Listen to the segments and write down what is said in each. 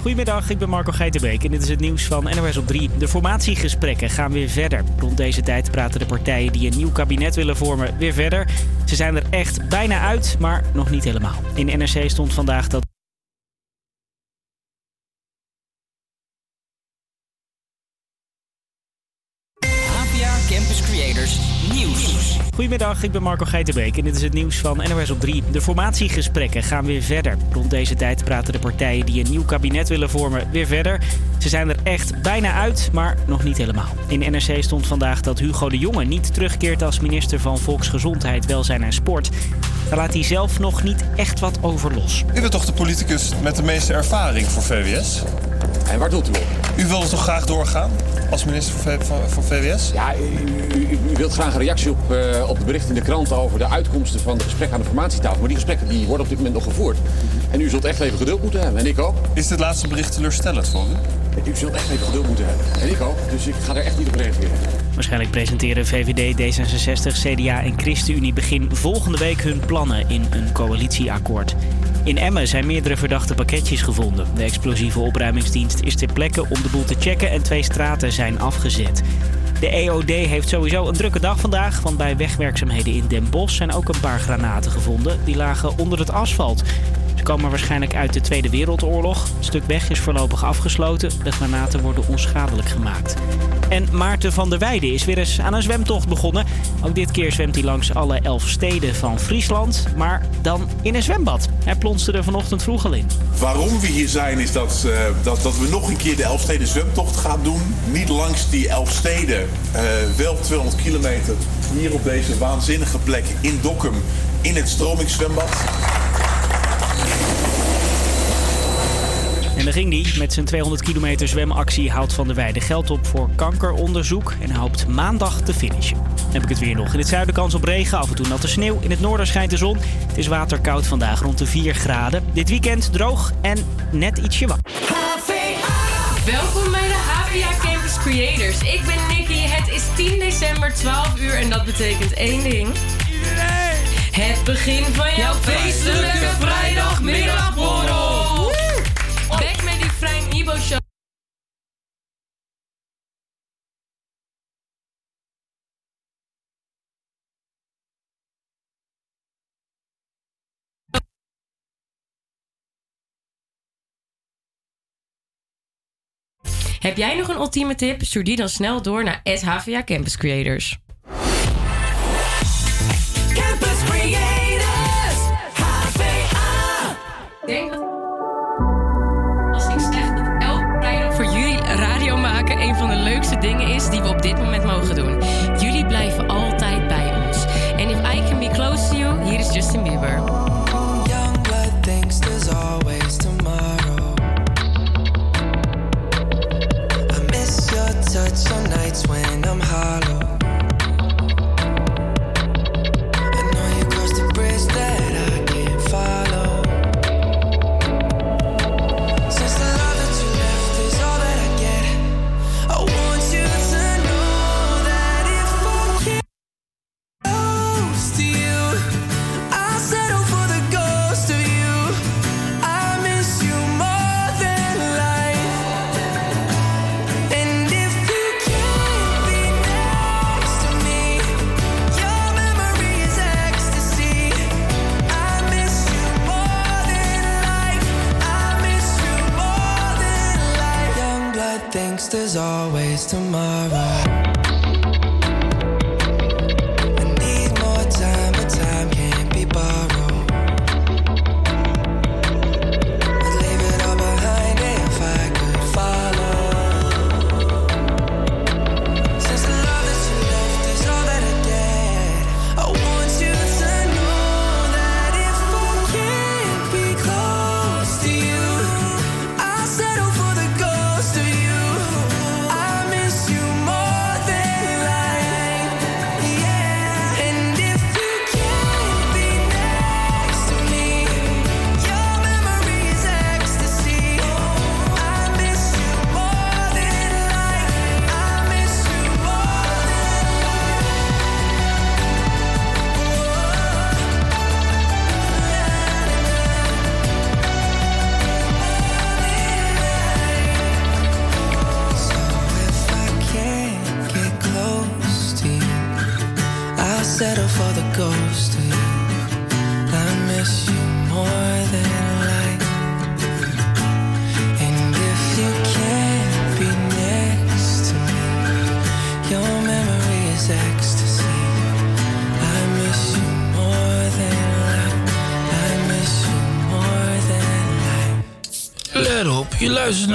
Goedemiddag, ik ben Marco Geitenbeek en dit is het nieuws van NOS op 3. De formatiegesprekken gaan weer verder. Rond deze tijd praten de partijen die een nieuw kabinet willen vormen weer verder. Ze zijn er echt bijna uit, maar nog niet helemaal. In NRC stond vandaag dat Goedemiddag, ik ben Marco Geitenbeek en dit is het nieuws van NOS op 3. De formatiegesprekken gaan weer verder. Rond deze tijd praten de partijen die een nieuw kabinet willen vormen weer verder. Ze zijn er echt bijna uit, maar nog niet helemaal. In NRC stond vandaag dat Hugo de Jonge niet terugkeert als minister van Volksgezondheid, Welzijn en Sport. Daar laat hij zelf nog niet echt wat over los. U bent toch de politicus met de meeste ervaring voor VWS? En waar doet u op? U wilde toch graag doorgaan als minister van- voor VWS? Ja, u, u- u- u wilt graag een reactie op, eh, op de berichten in de krant over de uitkomsten van de gesprekken aan de formatietafel. Maar die gesprekken die worden op dit moment nog gevoerd. En u zult echt even geduld moeten hebben. En ik ook. Is dit laatste bericht teleurstellend voor u? U zult echt even geduld moeten hebben. En ik ook. Dus ik ga er echt niet op reageren. Waarschijnlijk presenteren VVD, D66, CDA en ChristenUnie begin volgende week hun plannen in een coalitieakkoord. In Emmen zijn meerdere verdachte pakketjes gevonden. De explosieve opruimingsdienst is ter plekke om de boel te checken en twee straten zijn afgezet. De EOD heeft sowieso een drukke dag vandaag, want bij wegwerkzaamheden in Den Bosch zijn ook een paar granaten gevonden. Die lagen onder het asfalt. Ze komen waarschijnlijk uit de Tweede Wereldoorlog. Het stuk weg is voorlopig afgesloten. De granaten worden onschadelijk gemaakt. En Maarten van der Weijden is weer eens aan een zwemtocht begonnen. Ook dit keer zwemt hij langs alle elf steden van Friesland, maar dan in een zwembad. Hij plonste er vanochtend vroeg al in. Waarom we hier zijn is dat, eh, dat, dat we nog een keer de Elfsteden zwemtocht gaan doen. Niet langs die Elfsteden, eh wel 200 kilometer. Hier op deze waanzinnige plek in Dokkum in het stromingszwembad. En daar ging hij. Met zijn 200 kilometer zwemactie houdt Van der Weijden geld op voor kankeronderzoek. En hoopt maandag te finishen. Dan heb ik het weer nog. In het zuiden kans op regen, af en toe natte sneeuw. In het noorden schijnt de zon. Het is waterkoud vandaag, rond de 4 graden. Dit weekend droog en net ietsje warm. Welkom bij de HVA Campus Creators. Ik ben Nicky. Het is 10 december, 12 uur en dat betekent één ding. Het begin van jouw feestelijke vrijdagmiddagborrel. Back met die Frank Ibo Show. Heb jij nog een ultieme tip? Stuur die dan snel door naar SHVA Campus Creators. Campus Creators. HVA. Ik denk dat als ik zeg dat elke vrijdag voor jullie radio maken een van de leukste dingen is die we op dit moment mogen doen. When I'm hollow. Always tomorrow.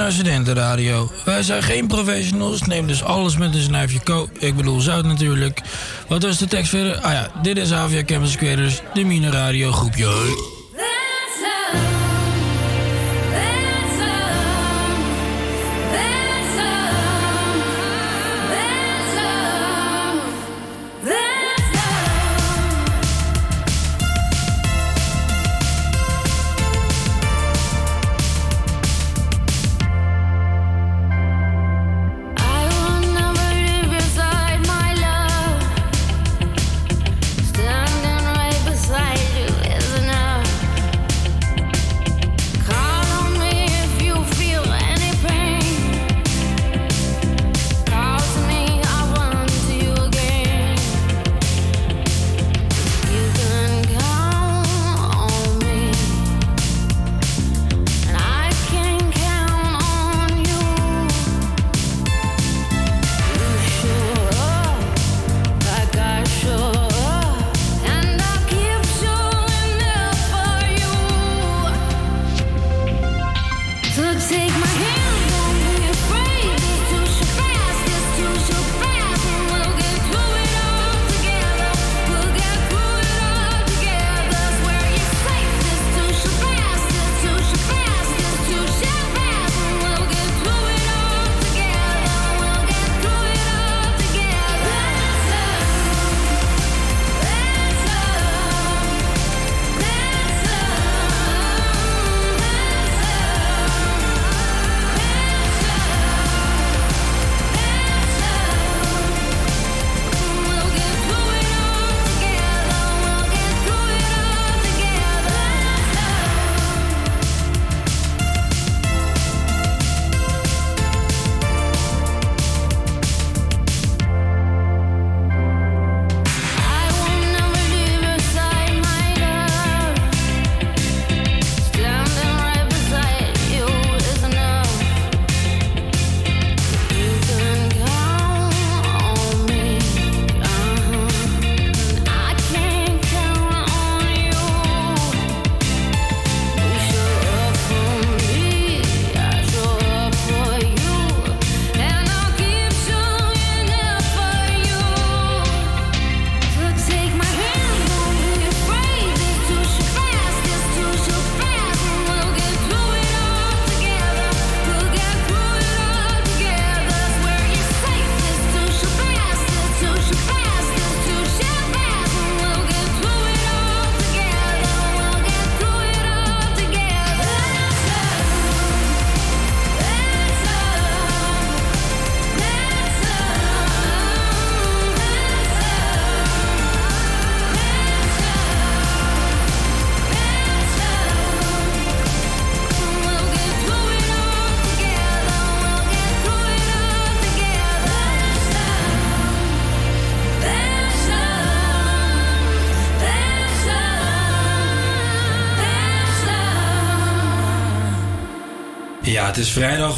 Naar Studentenradio. Wij zijn geen professionals, neem dus alles met een snuifje ko. Ik bedoel zout natuurlijk. Wat was de tekst verder? Ah ja, dit is Avia Campus Creators, de Mine Radio groepje.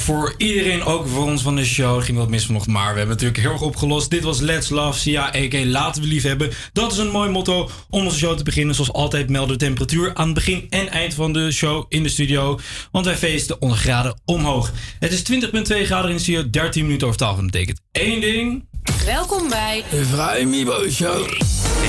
Voor iedereen, ook voor ons van de show. Ging wat mis vanochtend, maar we hebben het natuurlijk heel erg opgelost. Dit was Let's Love, Sia, a.k.a. Laten we lief hebben. Dat is een mooi motto om onze show te beginnen. Zoals altijd melden de temperatuur aan het begin en eind van de show in de studio. Want wij feesten onder graden omhoog. Het is 20,2 graden in de studio, 13 minuten over 12. Dat betekent één ding. Welkom bij De Vrije Mibo Show.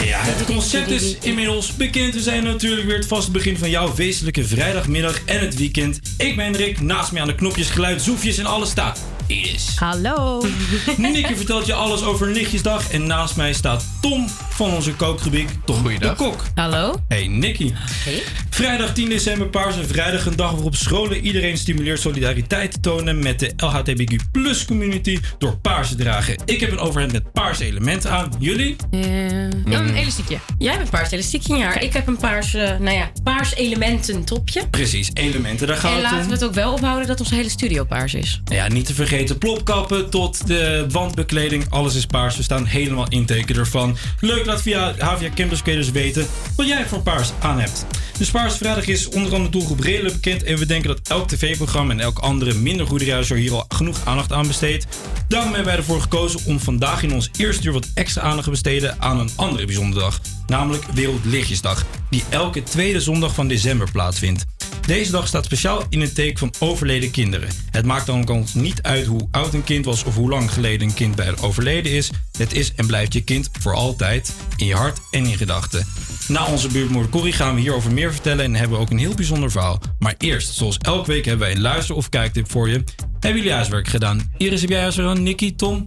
Ja, het concept is inmiddels bekend. We zijn natuurlijk weer het vaste begin van jouw feestelijke vrijdagmiddag en het weekend. Ik ben Rick, naast mij aan de knopjes, geluid, zoefjes en alles staat Iris. Hallo. Nicky vertelt je alles over Nichtjesdag en naast mij staat Tom van onze kookrubriek Tom de Kok. Hallo. Hey Nicky. Hey. Vrijdag 10 december Paars en vrijdag een dag waarop scholen iedereen stimuleert solidariteit te tonen met de LHTBQ plus community door paars te dragen. Ik heb een overhemd met paarse elementen aan. Jullie? Ja, een elastiekje. Jij hebt een paars elastiekje in je haar. Ik heb een paars, nou ja, paars elementen topje. Precies, elementen. Daar gaat En het laten we het ook wel ophouden dat onze hele studio paars is. Ja, niet te vergeten plopkappen tot de wandbekleding. Alles is paars. We staan helemaal in teken ervan. Leuk dat via Havia Campus Creators weten wat jij voor paars aan hebt. Dus Paars Vrijdag is onder andere doelgroep redelijk bekend. En we denken dat elk tv-programma en elk andere minder goede realisator hier al genoeg aandacht aan besteedt. Daarom hebben wij ervoor gekozen om vandaag in ons eerste uur wat extra aandacht te besteden aan een andere bijzondere dag. Namelijk Wereldlichtjesdag. Die elke tweede zondag van december plaatsvindt. Deze dag staat speciaal in het teken van overleden kinderen. Het maakt dan ook niet uit hoe oud een kind was of hoe lang geleden een kind bij overleden is. Het is en blijft je kind voor altijd in je hart en in gedachten. Na onze buurtmoeder Corrie gaan we hierover meer vertellen en hebben we ook een heel bijzonder verhaal. Maar eerst, zoals elke week, hebben wij een luister- of kijktip voor je. Hebben jullie huiswerk gedaan? Iris, heb jij huiswerk gedaan? Nicky, Tom?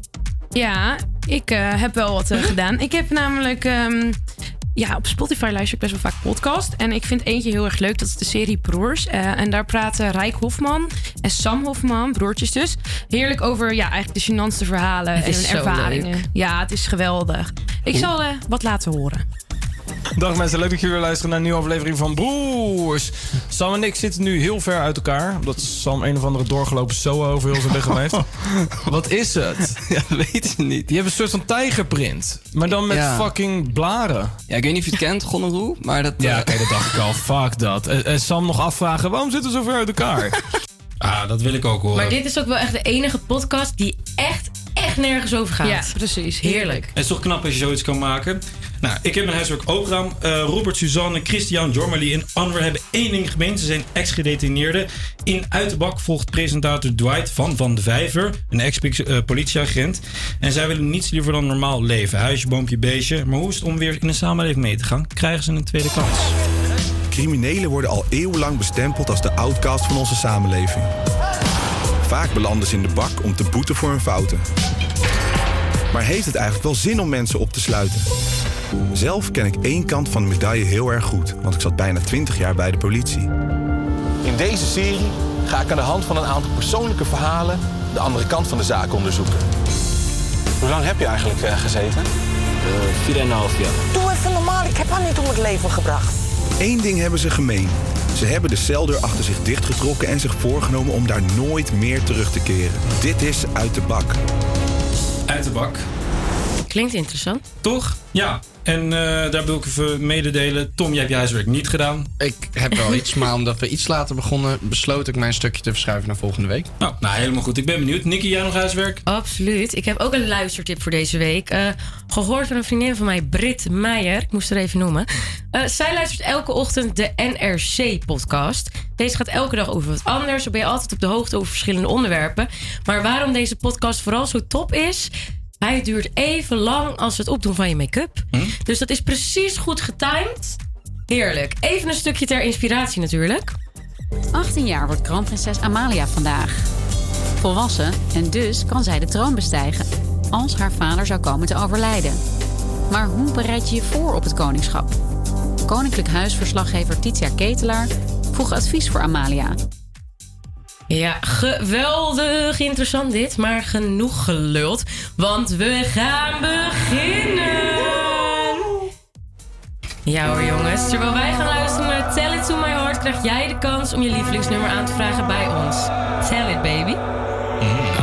Ja, ik eh, heb wel wat eh, gedaan. Ik heb namelijk... ehm, ja, op Spotify luister ik best wel vaak podcast. En ik vind eentje heel erg leuk. Dat is de serie Broers. Eh, en daar praten Rijk Hofman en Sam Hofman, broertjes dus... heerlijk over ja, eigenlijk de gênantste verhalen en hun ervaringen. leuk. Ja, het is geweldig. Ik zal wat laten horen. Dag mensen, leuk dat jullie weer luisteren naar een nieuwe aflevering van Broers. Sam en ik zitten nu heel ver uit elkaar. Omdat Sam een of andere doorgelopen SOA over heel zijn lichaam heeft. Wat is het? Ja, weet je niet. Die hebben een soort van tijgerprint. Maar dan met Ja. fucking blaren. Ja, ik weet niet of je het kent, gonorroe, maar dat... Ja, eh, oké, dat dacht ik al. Fuck dat. En, en Sam nog afvragen, waarom zitten we zo ver uit elkaar? Ah, dat wil ik ook horen. Maar dit is ook wel echt de enige podcast die echt nergens over gaat. Ja, precies. Heerlijk. Het is toch knap als je zoiets kan maken. Nou, ik heb mijn huiswerk ook gedaan. Eh, Robert, Suzanne, Christian, Jormali en Anwar hebben één ding gemeen. Ze zijn ex-gedetineerden. In Uiterbak volgt presentator Dwight van Van de Vijver, een ex-politieagent. En zij willen niets liever dan normaal leven. Huisje, boompje, beestje. Maar hoe is het om weer in de samenleving mee te gaan? Krijgen ze een tweede kans? Criminelen worden al eeuwenlang bestempeld als de outcast van onze samenleving. Vaak belanden ze in de bak om te boeten voor hun fouten. Maar heeft het eigenlijk wel zin om mensen op te sluiten? Zelf ken ik één kant van de medaille heel erg goed, want ik zat bijna 20 jaar bij de politie. In deze serie ga ik aan de hand van een aantal persoonlijke verhalen de andere kant van de zaak onderzoeken. Hoe lang heb je eigenlijk eh, gezeten? Vier en een half jaar. Doe even normaal, ik heb haar niet om het leven gebracht. Eén ding hebben ze gemeen. Ze hebben de celdeur achter zich dichtgetrokken en zich voorgenomen om daar nooit meer terug te keren. Dit is uit de bak. Uit de bak. Klinkt interessant. Toch? Ja. En eh, daar wil ik even mededelen. Tom, jij hebt je huiswerk niet gedaan. Ik heb wel iets, maar omdat we iets later begonnen, besloot ik mijn stukje te verschuiven naar volgende week. Nou, nou helemaal goed. Ik ben benieuwd. Nicky, jij nog huiswerk? Absoluut. Ik heb ook een luistertip voor deze week. Eh, gehoord van een vriendin van mij, Brit Meijer. Ik moest er even noemen. Eh, zij luistert elke ochtend de NRC-podcast. Deze gaat elke dag over wat anders. Dan ben je altijd op de hoogte over verschillende onderwerpen. Maar waarom deze podcast vooral zo top is... Hij duurt even lang als het opdoen van je make-up. Dus dat is precies goed getimed. Heerlijk. Even een stukje ter inspiratie natuurlijk. 18 jaar wordt kroonprinses Amalia vandaag. Volwassen en dus kan zij de troon bestijgen als haar vader zou komen te overlijden. Maar hoe bereid je je voor op het koningschap? Koninklijk Huisverslaggever Titia Ketelaar vroeg advies voor Amalia. Ja, geweldig interessant dit, maar genoeg geluld, want we gaan beginnen. Ja hoor jongens, terwijl wij gaan luisteren naar Tell It To My Heart... krijg jij de kans om je lievelingsnummer aan te vragen bij ons. Tell it baby. I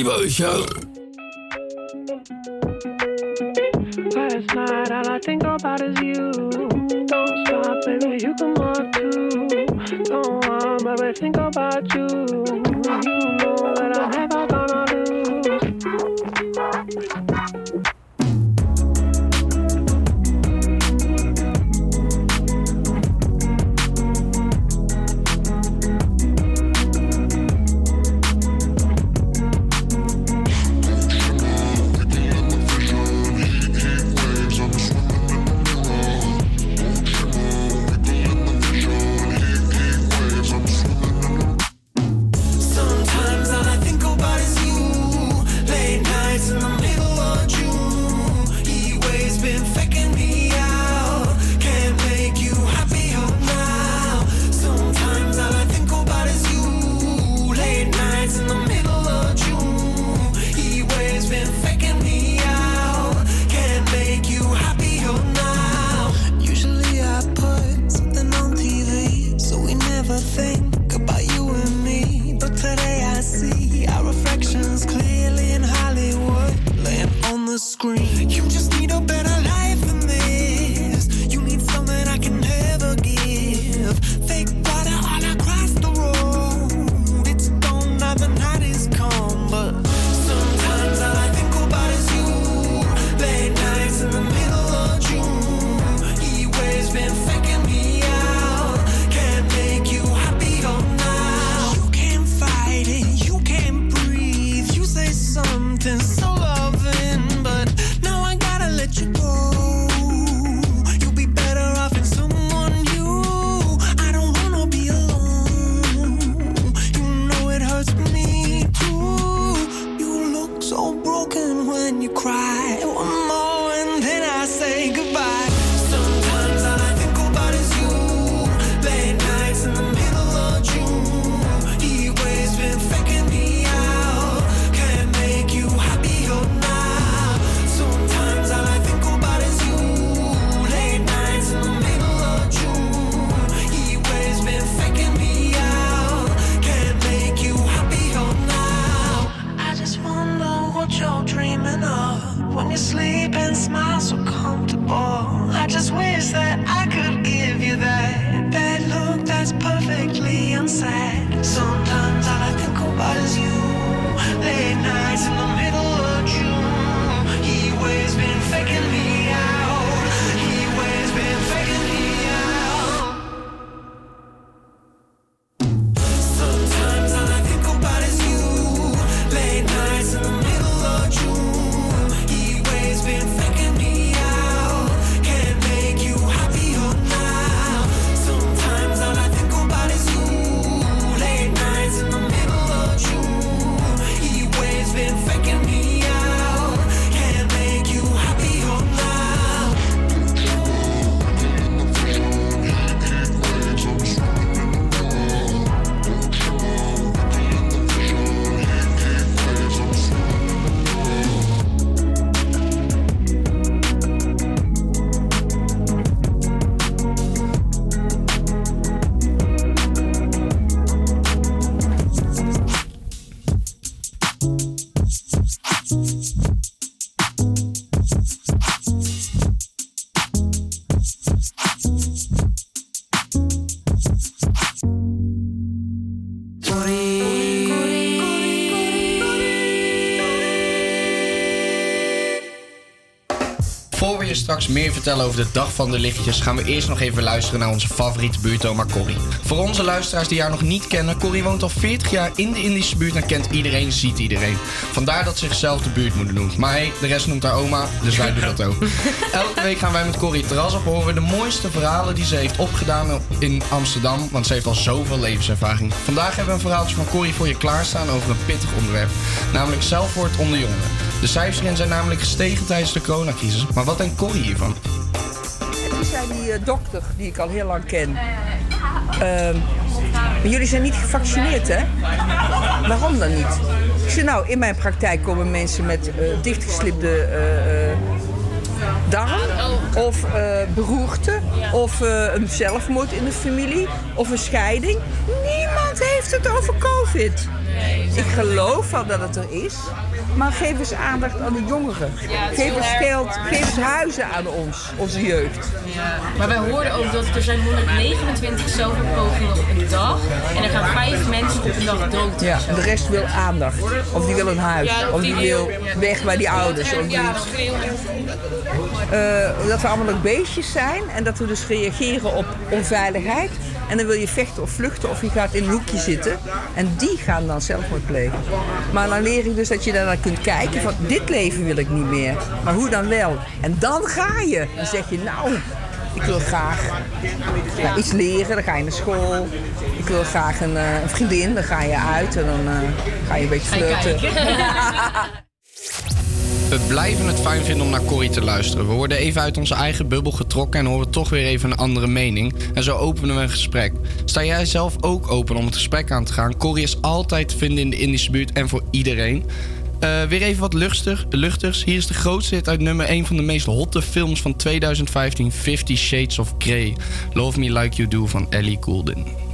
lieber, ich habe... straks meer vertellen over de Dag van de Lichtjes, gaan we eerst nog even luisteren naar onze favoriete buurtoma Corrie. Voor onze luisteraars die haar nog niet kennen, Corrie woont al 40 jaar in de Indische buurt en kent iedereen, ziet iedereen. Vandaar dat ze zichzelf de buurtmoeder noemt. Maar hey, de rest noemt haar oma, dus wij doen dat ook. Elke week gaan wij met Corrie terras op horen de mooiste verhalen die ze heeft opgedaan in Amsterdam, want ze heeft al zoveel levenservaring. Vandaag hebben we een verhaaltje van Corrie voor je klaarstaan over een pittig onderwerp, namelijk Zelfwoord onder jongeren. De cijfers zijn namelijk gestegen tijdens de coronacrisis. Maar wat denk Corrie hiervan? Het zijn die eh, dokter die ik al heel lang ken. Ehm, maar jullie zijn niet gevaccineerd, hè? Waarom dan niet? Ik zeg nou, in mijn praktijk komen mensen met uh, dichtgeslipte eh, darm, of uh, beroerte, of een zelfmoord in de familie, of een scheiding. Niemand heeft het over COVID. Ik geloof wel dat het er is, maar geef eens aandacht aan de jongeren. Geef eens geld, geef eens huizen aan ons, onze jeugd. Maar wij hoorden ook dat er zijn 129 zelfmoordpogingen op een dag. En er gaan vijf mensen op een dag dood. Ja, en de rest wil aandacht. Of die wil een huis. Of die wil weg bij die ouders. Of die. Eh, dat we allemaal ook beestjes zijn en dat we dus reageren op onveiligheid. En dan wil je vechten of vluchten of je gaat in een hoekje zitten. En die gaan dan zelfmoord plegen. Maar dan leer ik dus dat je daarnaar kunt kijken van dit leven wil ik niet meer. Maar hoe dan wel? En dan ga je. Dan zeg je nou, ik wil graag iets leren. Dan ga je naar school. Ik wil graag een, eh, een vriendin. Dan ga je uit en dan eh, ga je een beetje flirten. We blijven het fijn vinden om naar Corrie te luisteren. We worden even uit onze eigen bubbel getrokken en horen toch weer even een andere mening. En zo openen we een gesprek. Sta jij zelf ook open om het gesprek aan te gaan? Corrie is altijd te vinden in de Indische buurt en voor iedereen. Eh, weer even wat luchtig, luchtigs. Hier is de grootste hit uit nummer 1 van de meest hotte films van 2015, Fifty Shades of Grey. Love Me Like You Do van Ellie Goulding.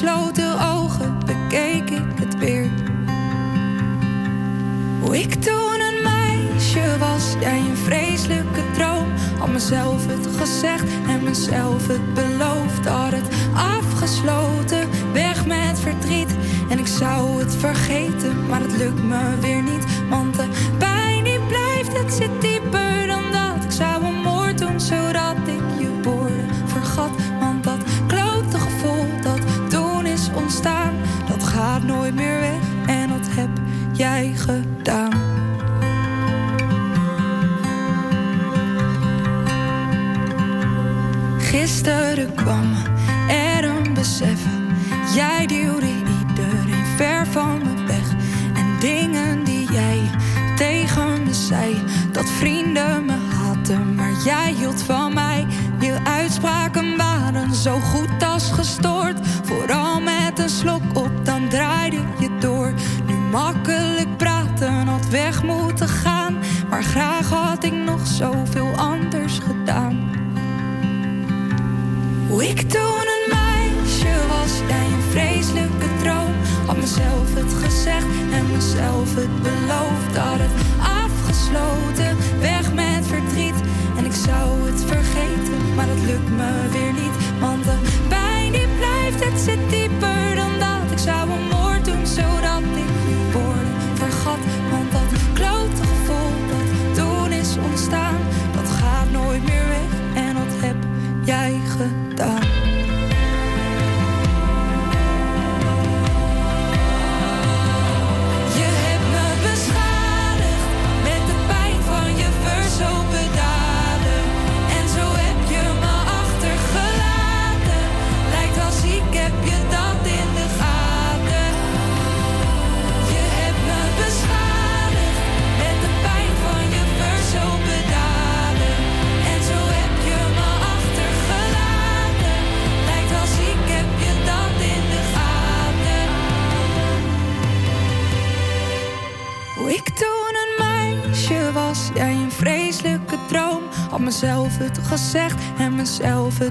Gesloten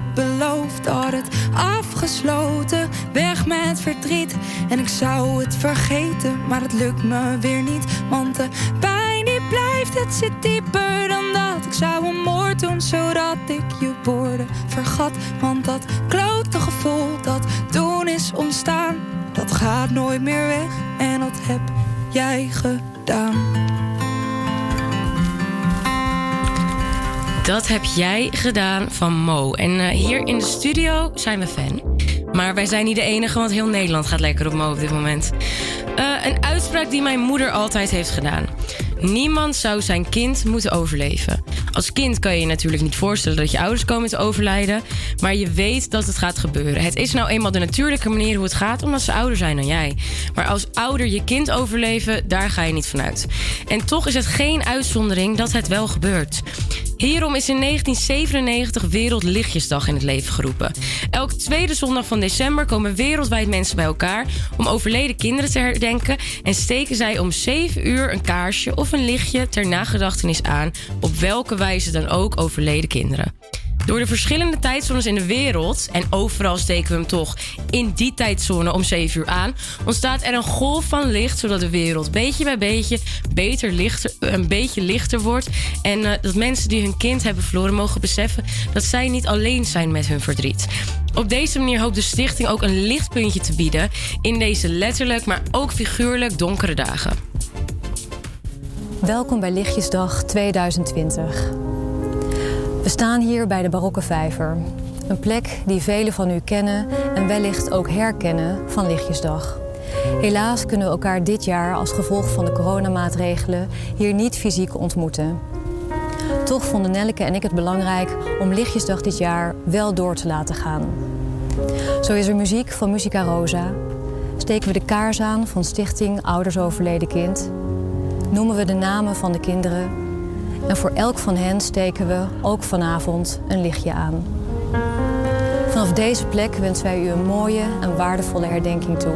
het beloofd. Had het afgesloten, weg met verdriet. En ik zou het vergeten, maar het lukt me weer niet. Want de pijn die blijft, het zit dieper dan dat. Ik zou een moord doen, zodat ik je woorden vergat. Want dat klote gevoel dat toen is ontstaan, dat gaat nooit meer weg. Dat heb jij gedaan van Mo. En eh, hier in de studio zijn we fan. Maar wij zijn niet de enige, want heel Nederland gaat lekker op Mo op dit moment. Eh, een uitspraak die mijn moeder altijd heeft gedaan. Niemand zou zijn kind moeten overleven. Als kind kan je je natuurlijk niet voorstellen dat je ouders komen te overlijden. Maar je weet dat het gaat gebeuren. Het is nou eenmaal de natuurlijke manier hoe het gaat, omdat ze ouder zijn dan jij. Maar als ouder je kind overleven, daar ga je niet vanuit. En toch is het geen uitzondering dat het wel gebeurt. Hierom is in 1997 Wereldlichtjesdag in het leven geroepen. Elke tweede zondag van december komen wereldwijd mensen bij elkaar om overleden kinderen te herdenken en steken zij om 7 uur een kaarsje of een lichtje ter nagedachtenis aan op welke wijze dan ook overleden kinderen. Door de verschillende tijdzones in de wereld, en overal steken we hem toch in die tijdzone om 7 uur aan, ontstaat er een golf van licht, zodat de wereld beetje bij beetje beter lichter, een beetje lichter wordt. En eh, dat mensen die hun kind hebben verloren mogen beseffen dat zij niet alleen zijn met hun verdriet. Op deze manier hoopt de stichting ook een lichtpuntje te bieden in deze letterlijk, maar ook figuurlijk donkere dagen. Welkom bij Lichtjesdag 2020. We staan hier bij de Barokke Vijver. Een plek die velen van u kennen en wellicht ook herkennen van Lichtjesdag. Helaas kunnen we elkaar dit jaar als gevolg van de coronamaatregelen hier niet fysiek ontmoeten. Toch vonden Nelleke en ik het belangrijk om Lichtjesdag dit jaar wel door te laten gaan. Zo is er muziek van Musica Rosa, steken we de kaars aan van Stichting Ouders Overleden Kind, noemen we de namen van de kinderen en voor elk van hen steken we ook vanavond een lichtje aan. Vanaf deze plek wensen wij u een mooie en waardevolle herdenking toe.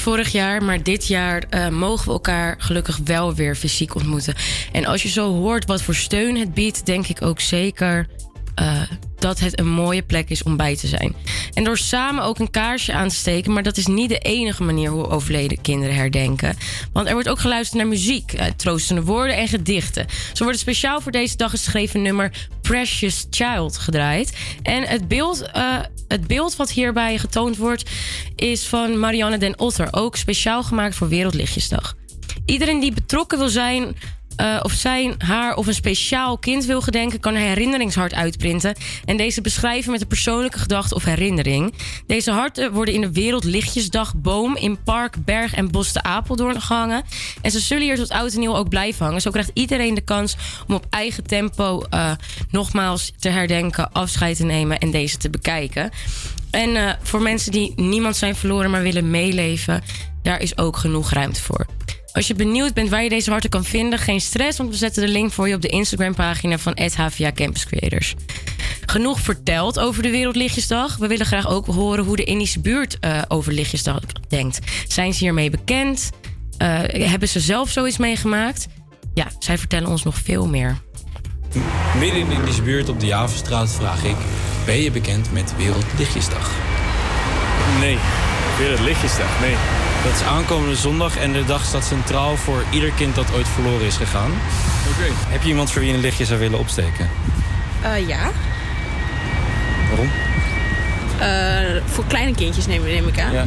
Vorig jaar, maar dit jaar eh, mogen we elkaar gelukkig wel weer fysiek ontmoeten. En als je zo hoort wat voor steun het biedt, denk ik ook zeker eh, dat het een mooie plek is om bij te zijn. En door samen ook een kaarsje aan te steken, maar dat is niet de enige manier hoe overleden kinderen herdenken. Want er wordt ook geluisterd naar muziek, eh, troostende woorden en gedichten. Zo wordt speciaal voor deze dag geschreven nummer Precious Child gedraaid. En het beeld, eh, het beeld wat hierbij getoond wordt is van Marianne den Otter, ook speciaal gemaakt voor Wereldlichtjesdag. Iedereen die betrokken wil zijn eh, of zijn, haar of een speciaal kind wil gedenken, kan een herinneringshart uitprinten en deze beschrijven met een persoonlijke gedachte of herinnering. Deze harten worden in de Wereldlichtjesdag boom in Park, Berg en Bos de Apeldoorn gehangen. En ze zullen hier tot oud en nieuw ook blijven hangen. Zo krijgt iedereen de kans om op eigen tempo eh, nogmaals te herdenken, afscheid te nemen en deze te bekijken. En eh, voor mensen die niemand zijn verloren, maar willen meeleven, daar is ook genoeg ruimte voor. Als je benieuwd bent waar je deze harten kan vinden, geen stress, want we zetten de link voor je op de Instagram-pagina van HVA Campus Creators. Genoeg verteld over de Wereldlichtjesdag. We willen graag ook horen hoe de Indische buurt eh, over Lichtjesdag denkt. Zijn ze hiermee bekend? Eh, hebben ze zelf zoiets meegemaakt? Ja, zij vertellen ons nog veel meer. Midden in deze buurt op de Javenstraat vraag ik... Ben je bekend met Wereldlichtjesdag? Nee, Wereldlichtjesdag, nee. Dat is aankomende zondag en de dag staat centraal voor ieder kind dat ooit verloren is gegaan. Oké. Heb je iemand voor wie je een lichtje zou willen opsteken? Eh, ja. Waarom? Eh, voor kleine kindjes neem, neem ik aan. Ja.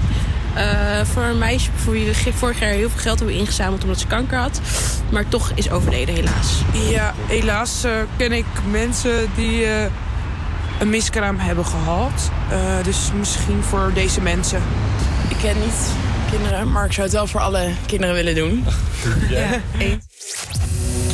Eh, voor een meisje voor wie we vorig jaar heel veel geld hebben ingezameld omdat ze kanker had. Maar toch is overleden, helaas. Ja, helaas eh, ken ik mensen die eh, een miskraam hebben gehad. Eh, dus misschien voor deze mensen. Ik ken niet kinderen, maar ik zou het wel voor alle kinderen willen doen. Ja,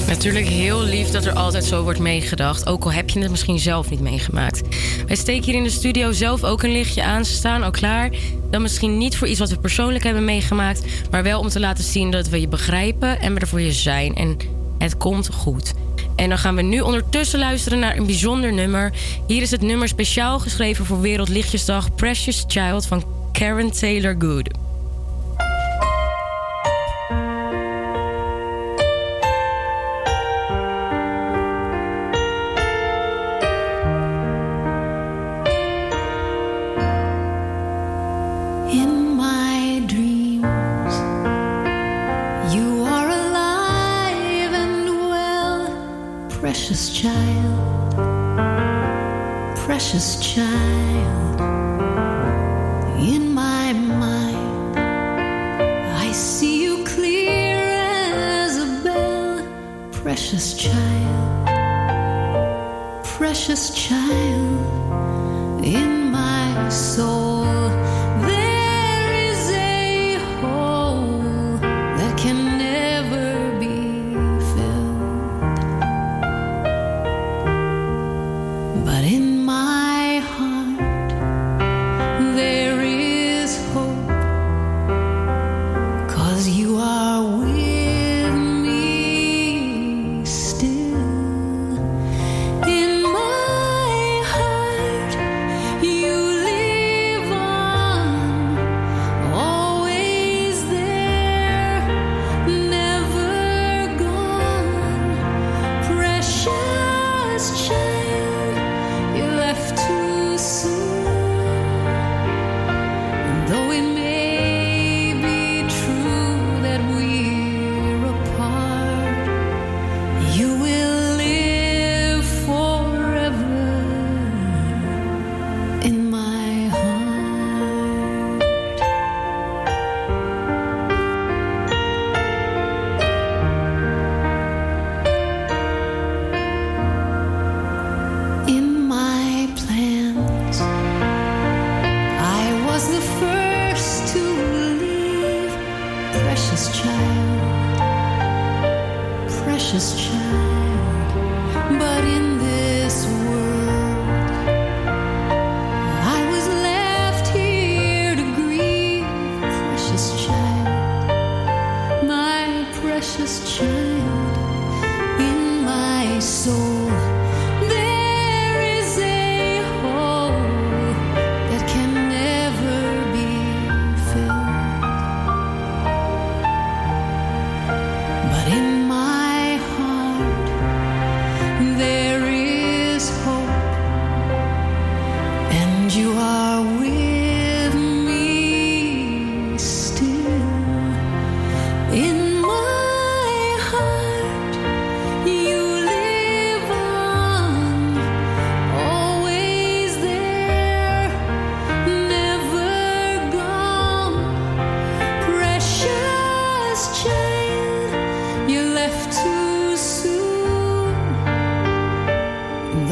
Natuurlijk heel lief dat er altijd zo wordt meegedacht. Ook al heb je het misschien zelf niet meegemaakt. Wij steken hier in de studio zelf ook een lichtje aan. Ze staan al klaar. Dan misschien niet voor iets wat we persoonlijk hebben meegemaakt. Maar wel om te laten zien dat we je begrijpen en we er voor je zijn. En het komt goed. En dan gaan we nu ondertussen luisteren naar een bijzonder nummer. Hier is het nummer speciaal geschreven voor Wereldlichtjesdag Precious Child van Karen Taylor Good.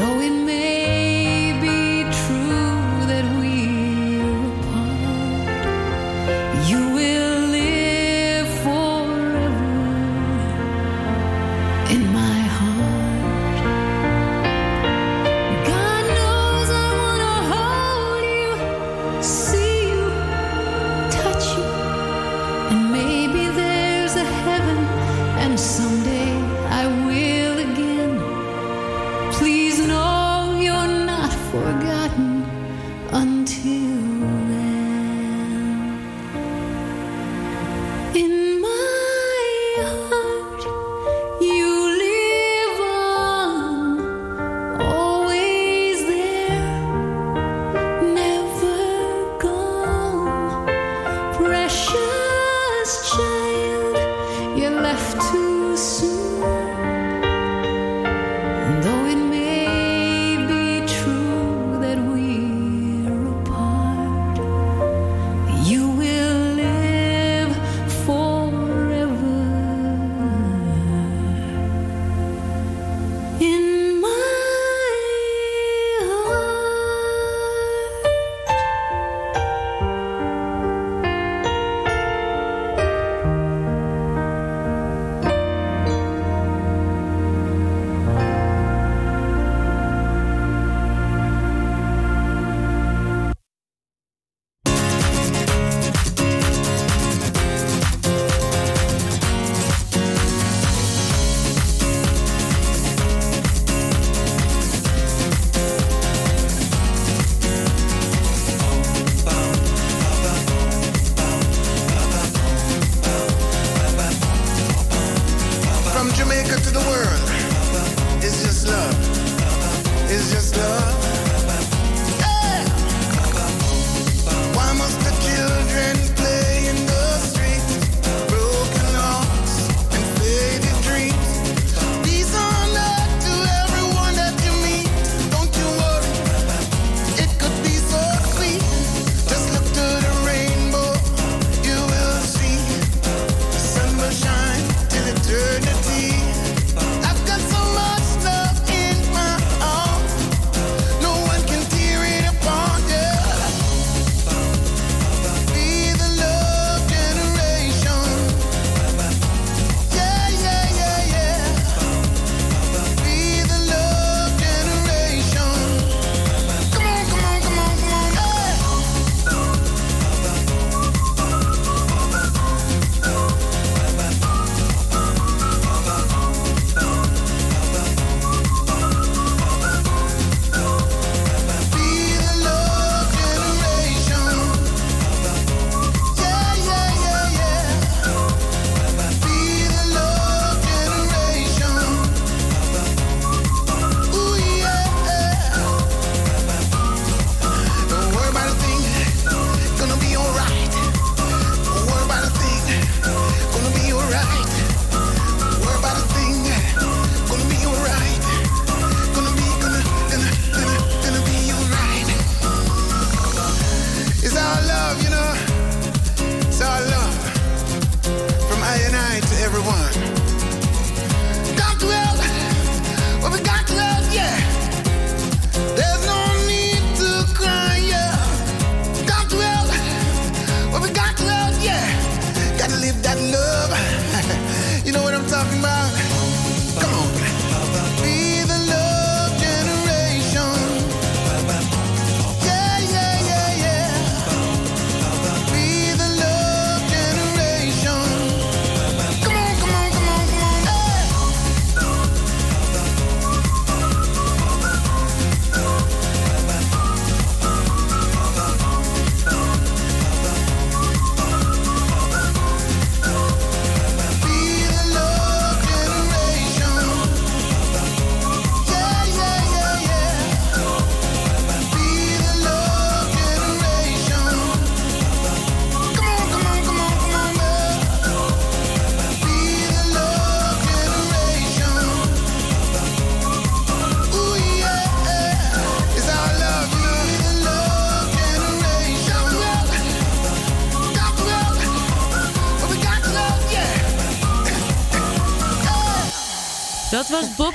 Though it may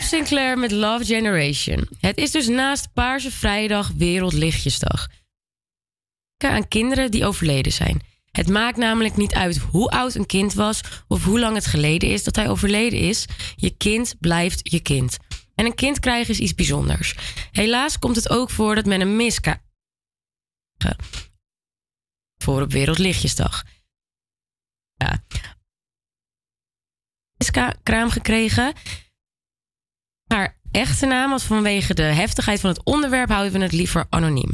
Sinclair met Love Generation. Het is dus naast Paarse Vrijdag Wereldlichtjesdag. Aan kinderen die overleden zijn. Het maakt namelijk niet uit hoe oud een kind was of hoe lang het geleden is dat hij overleden is. Je kind blijft je kind. En een kind krijgen is iets bijzonders. Helaas komt het ook voor dat men een miska voor op Wereldlichtjesdag. Ja. Miska kraam gekregen. Haar echte naam, want vanwege de heftigheid van het onderwerp houden we het liever anoniem.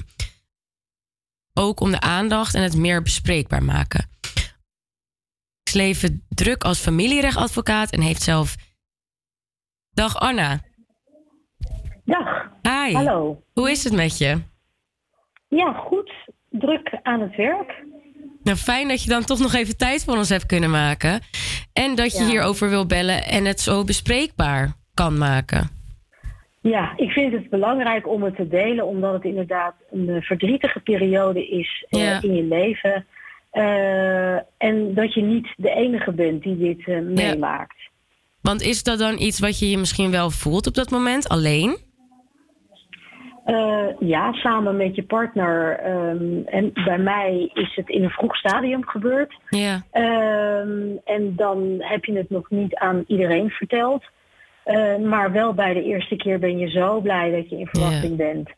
Ook om de aandacht en het meer bespreekbaar maken. Ze leven druk als familierechtadvocaat en heeft zelf. Dag Anna. Dag. Hi. Hallo. Hoe is het met je? Ja, goed. Druk aan het werk. Nou, fijn dat je dan toch nog even tijd voor ons hebt kunnen maken. En dat je Ja. hierover wil bellen en het zo bespreekbaar kan maken. Ja, ik vind het belangrijk om het te delen, omdat het inderdaad een eh, verdrietige periode is eh, Ja. in je leven. Eh, en dat je niet de enige bent die dit meemaakt. Want is dat dan iets wat je je misschien wel voelt op dat moment, alleen? Ja, samen met je partner. ehm, en bij mij is het in een vroeg stadium gebeurd. Ja. Ehm, en dan heb je het nog niet aan iedereen verteld. Eh, maar wel bij de eerste keer ben je zo blij dat je in verwachting bent.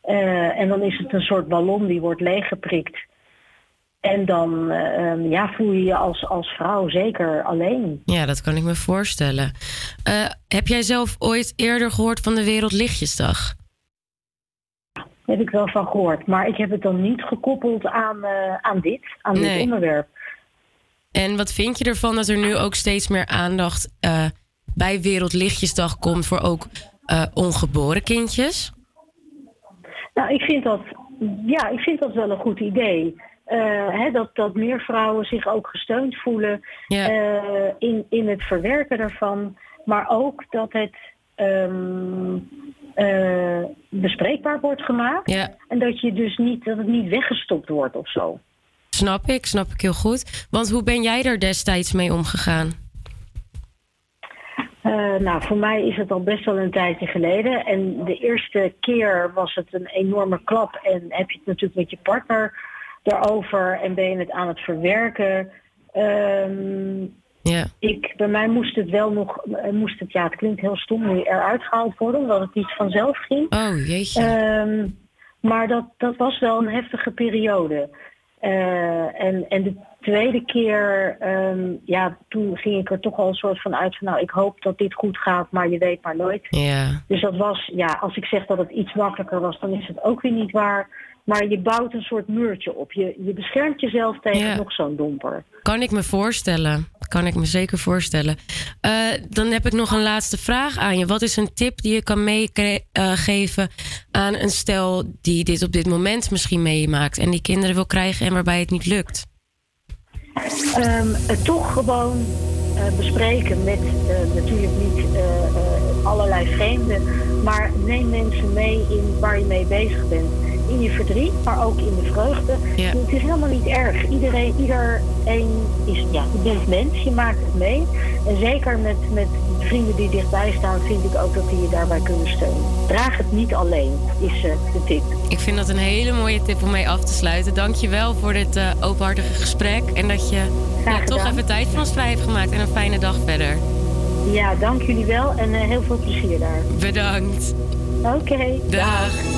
Eh, en dan is het een soort ballon die wordt leeggeprikt. En dan eh, ehm, ja, voel je je als, als vrouw zeker alleen. Ja, dat kan ik me voorstellen. Heb jij zelf ooit eerder gehoord van de Wereldlichtjesdag? Heb ik wel van gehoord. Maar ik heb het dan niet gekoppeld aan, aan dit, aan Nee. dit onderwerp. En wat vind je ervan dat er nu ook steeds meer aandacht bij Wereldlichtjesdag komt voor ook eh, ongeboren kindjes? Nou, ik vind dat, ja, ik vind dat wel een goed idee. Eh, hè, dat, dat meer vrouwen zich ook gesteund voelen eh, in, in het verwerken daarvan. Maar ook dat het ehm, eh, bespreekbaar wordt gemaakt. Ja. En dat, je dus niet, dat het niet weggestopt wordt of zo. Snap ik, snap ik heel goed. Want hoe ben jij er destijds mee omgegaan? Eh, nou, voor mij is het al best wel een tijdje geleden. En de eerste keer was het een enorme klap. En heb je het natuurlijk met je partner daarover en ben je het aan het verwerken. Ehm, Ja. ik, bij mij moest het wel nog, eh, moest het, ja, het klinkt heel stom, nu eruit gehaald worden, omdat het niet vanzelf ging. Oh, jeetje. Ehm, maar dat, dat was wel een heftige periode. Eh, en, en de tweede keer, ehm, ja, toen ging ik er toch al een soort van uit van, nou, ik hoop dat dit goed gaat, maar je weet maar nooit. Ja. Dus dat was, ja, als ik zeg dat het iets makkelijker was, dan is het ook weer niet waar. Maar je bouwt een soort muurtje op. Je, je beschermt jezelf tegen nog zo'n domper. Kan ik me voorstellen. Kan ik me zeker voorstellen. Eh, dan heb ik nog een laatste vraag aan je. Wat is een tip die je kan meegeven aan een stel die dit op dit moment misschien meemaakt en die kinderen wil krijgen en waarbij het niet lukt? Ehm, het toch gewoon eh, bespreken met eh, natuurlijk niet eh, allerlei vreemden, maar neem mensen mee in waar je mee bezig bent. In je verdriet, maar ook in de vreugde. Het is helemaal niet erg. Iedereen, iedereen is, ja, je bent mens, je maakt het mee. En zeker met, met vrienden die dichtbij staan, vind ik ook dat die je daarbij kunnen steunen. Draag het niet alleen, is eh, de tip. Ik vind dat een hele mooie tip om mee af te sluiten. Dank je wel voor dit eh, openhartige gesprek en dat je ja, toch even tijd voor ons vrij hebt gemaakt en een fijne dag verder. Ja, dank jullie wel en eh, heel veel plezier daar. Bedankt. Oké, dag.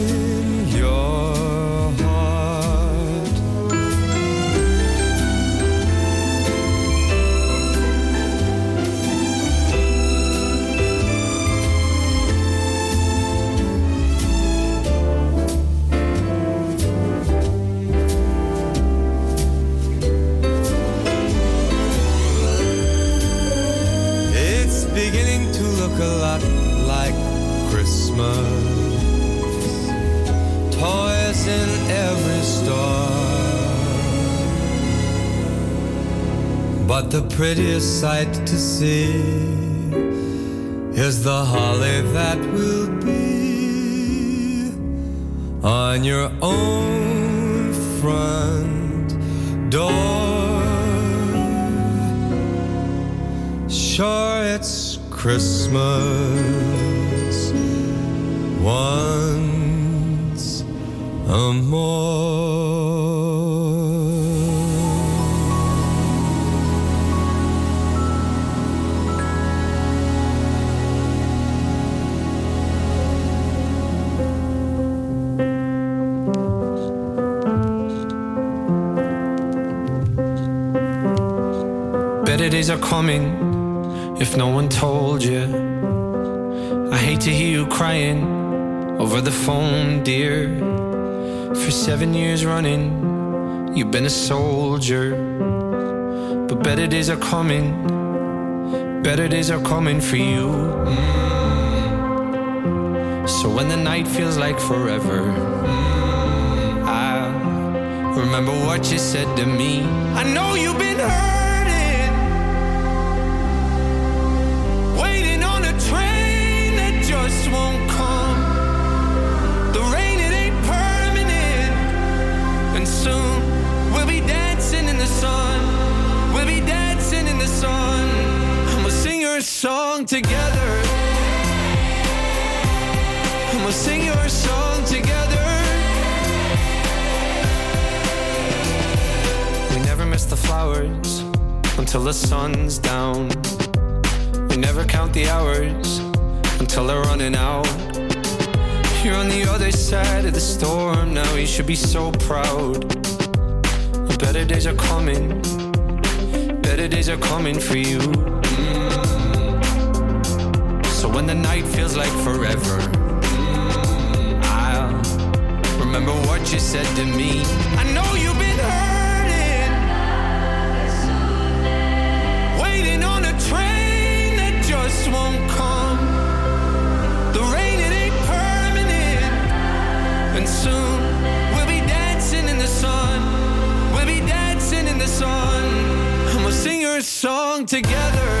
prettiest sight to see is the holly that will be on your own front door. Sure, it's Christmas once Better are coming if no one told you. I hate to hear you crying over the phone, dear. For seven years running, you've been a soldier. But better days are coming, better days are coming for you. Mm. So when the night feels like forever, mm, I'll remember what you said to me. I know you've been hurting, together. And we'll sing your song together. We never miss the flowers until the sun's down. We never count the hours until they're running out. You're on the other side of the storm now, you should be so proud. Better days are coming, better days are coming for you. When the night feels like forever, I'll remember what you said to me. I know you've been hurting, waiting on a train that just won't come. The rain, it ain't permanent, and soon we'll be dancing in the sun. We'll be dancing in the sun, and we'll sing your song together.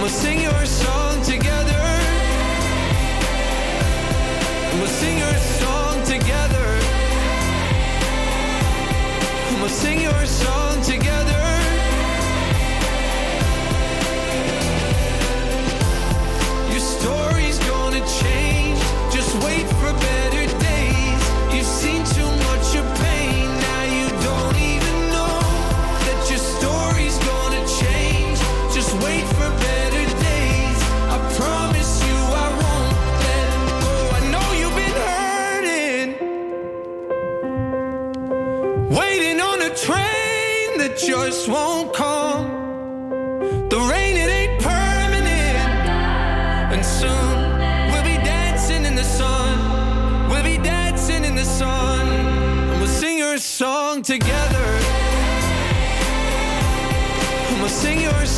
We'll sing your song together. We'll sing your song together. We'll sing your song won't come. The rain, it ain't permanent. And soon we'll be dancing in the sun. We'll be dancing in the sun. And we'll sing your song together. And we'll sing your song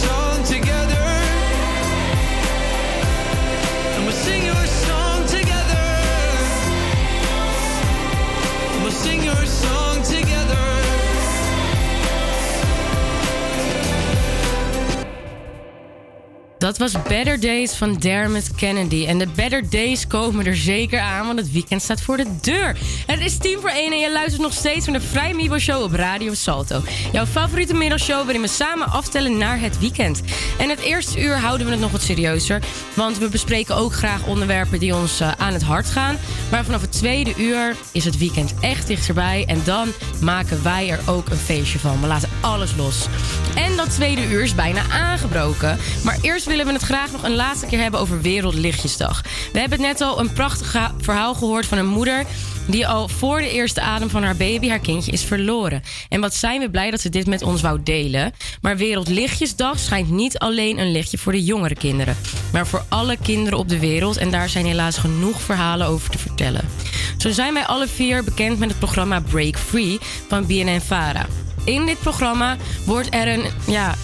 Dat was Better Days van Dermot Kennedy. En de Better Days komen er zeker aan, want het weekend staat voor de deur. Het is tien voor één en je luistert nog steeds naar de Vrij Mibo Show op Radio Salto. Jouw favoriete middagshow waarin we samen aftellen naar het weekend. En het eerste uur houden we het nog wat serieuzer. Want we bespreken ook graag onderwerpen die ons eh, aan het hart gaan. Maar vanaf het tweede uur is het weekend echt dichterbij. En dan maken wij er ook een feestje van. We laten alles los. En dat tweede uur is bijna aangebroken. Maar eerst willen we het graag nog een laatste keer hebben over Wereldlichtjesdag. We hebben net al een prachtig verhaal gehoord van een moeder die al voor de eerste adem van haar baby haar kindje is verloren. En wat zijn we blij dat ze dit met ons wou delen. Maar Wereldlichtjesdag schijnt niet alleen een lichtje voor de jongere kinderen, maar voor alle kinderen op de wereld. En daar zijn helaas genoeg verhalen over te vertellen. Zo zijn wij alle vier bekend met het programma Break Free van BNN-Vara. In dit programma wordt er een ja,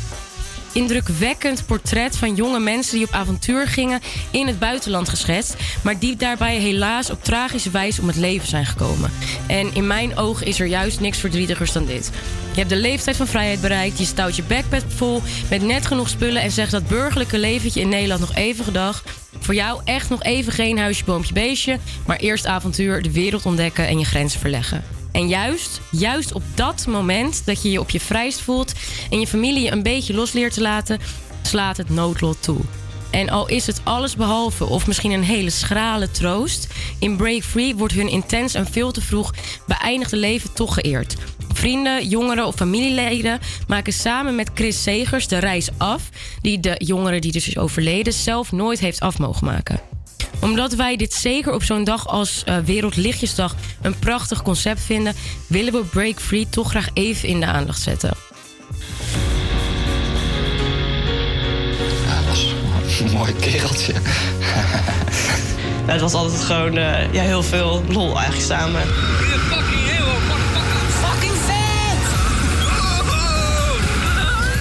indrukwekkend portret van jonge mensen die op avontuur gingen in het buitenland geschetst, maar die daarbij helaas op tragische wijze om het leven zijn gekomen. En in mijn ogen is er juist niks verdrietigers dan dit. Je hebt de leeftijd van vrijheid bereikt, je stout je backpack vol met net genoeg spullen en zegt dat burgerlijke leventje in Nederland nog even gedag. Voor jou echt nog even geen huisje, boompje, beestje, maar eerst avontuur, de wereld ontdekken en je grenzen verleggen. En juist, juist op dat moment dat je je op je vrijst voelt en je familie je een beetje los leert te laten, slaat het noodlot toe. En al is het alles behalve of misschien een hele schrale troost, in Break Free wordt hun intens en veel te vroeg beëindigde leven toch geëerd. Vrienden, jongeren of familieleden maken samen met Chris Segers de reis af, die de jongere die dus is overleden zelf nooit heeft af mogen maken omdat wij dit zeker op zo'n dag als eh, Wereldlichtjesdag een prachtig concept vinden, willen we Break Free toch graag even in de aandacht zetten. Ja, dat was een mooi kereltje. Het was altijd gewoon eh, ja, heel veel lol eigenlijk samen.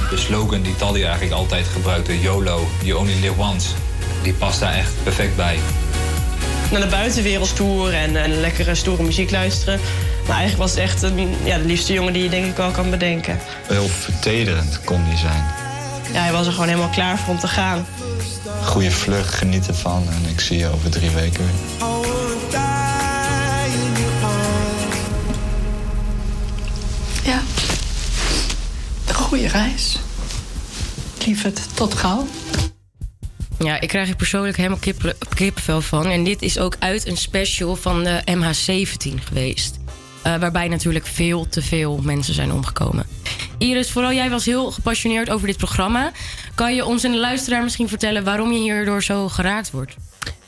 De slogan die Tally eigenlijk altijd gebruikte, YOLO, You Only Live Once, die past daar echt perfect bij. Naar de buitenwereld tour en, en lekkere stoere muziek luisteren. Maar eigenlijk was het echt een, ja, de liefste jongen die je denk ik wel kan bedenken. Heel vertederend kon die zijn. Ja, hij was er gewoon helemaal klaar voor om te gaan. Goede vlucht, geniet ervan en ik zie je over drie weken weer. Ja. Een goede reis. Lieverd, tot gauw. Ja, ik krijg er persoonlijk helemaal kippen, kippenvel van. En dit is ook uit een special van de MH17 geweest. Eh, waarbij natuurlijk veel te veel mensen zijn omgekomen. Iris, vooral jij was heel gepassioneerd over dit programma. Kan je ons en de luisteraar misschien vertellen waarom je hierdoor zo geraakt wordt?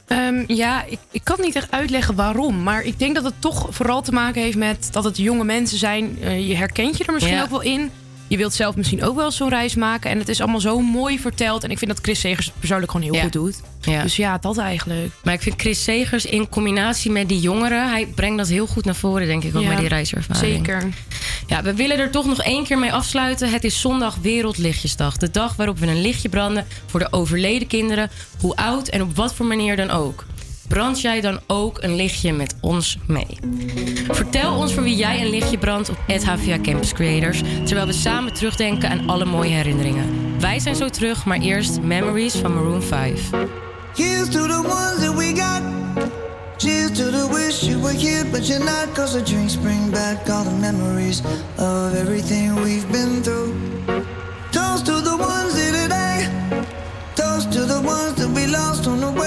Ehm, ja, ik, ik kan niet echt uitleggen waarom. Maar ik denk dat het toch vooral te maken heeft met dat het jonge mensen zijn. Eh, je herkent je er misschien Ja. ook wel in. Je wilt zelf misschien ook wel zo'n reis maken. En het is allemaal zo mooi verteld. En ik vind dat Chris Segers het persoonlijk gewoon heel Ja. goed doet. Ja. Dus ja, dat eigenlijk. Maar ik vind Chris Segers in combinatie met die jongeren... hij brengt dat heel goed naar voren, denk ik, ook Ja, met die reiservaring. zeker. Ja, we willen er toch nog één keer mee afsluiten. Het is zondag Wereldlichtjesdag. De dag waarop we een lichtje branden voor de overleden kinderen. Hoe oud en op wat voor manier dan ook. Brand jij dan ook een lichtje met ons mee? Vertel ons voor wie jij een lichtje brandt op HVA Campus Creators... terwijl we samen terugdenken aan alle mooie herinneringen. Wij zijn zo terug, maar eerst Memories van Maroon 5. Here's to the ones that we got. Cheers to the wish you were here, but you're not. Cause the drinks bring back all the memories of everything we've been through. Toast to the ones here today. Toast to the ones that we lost on the way.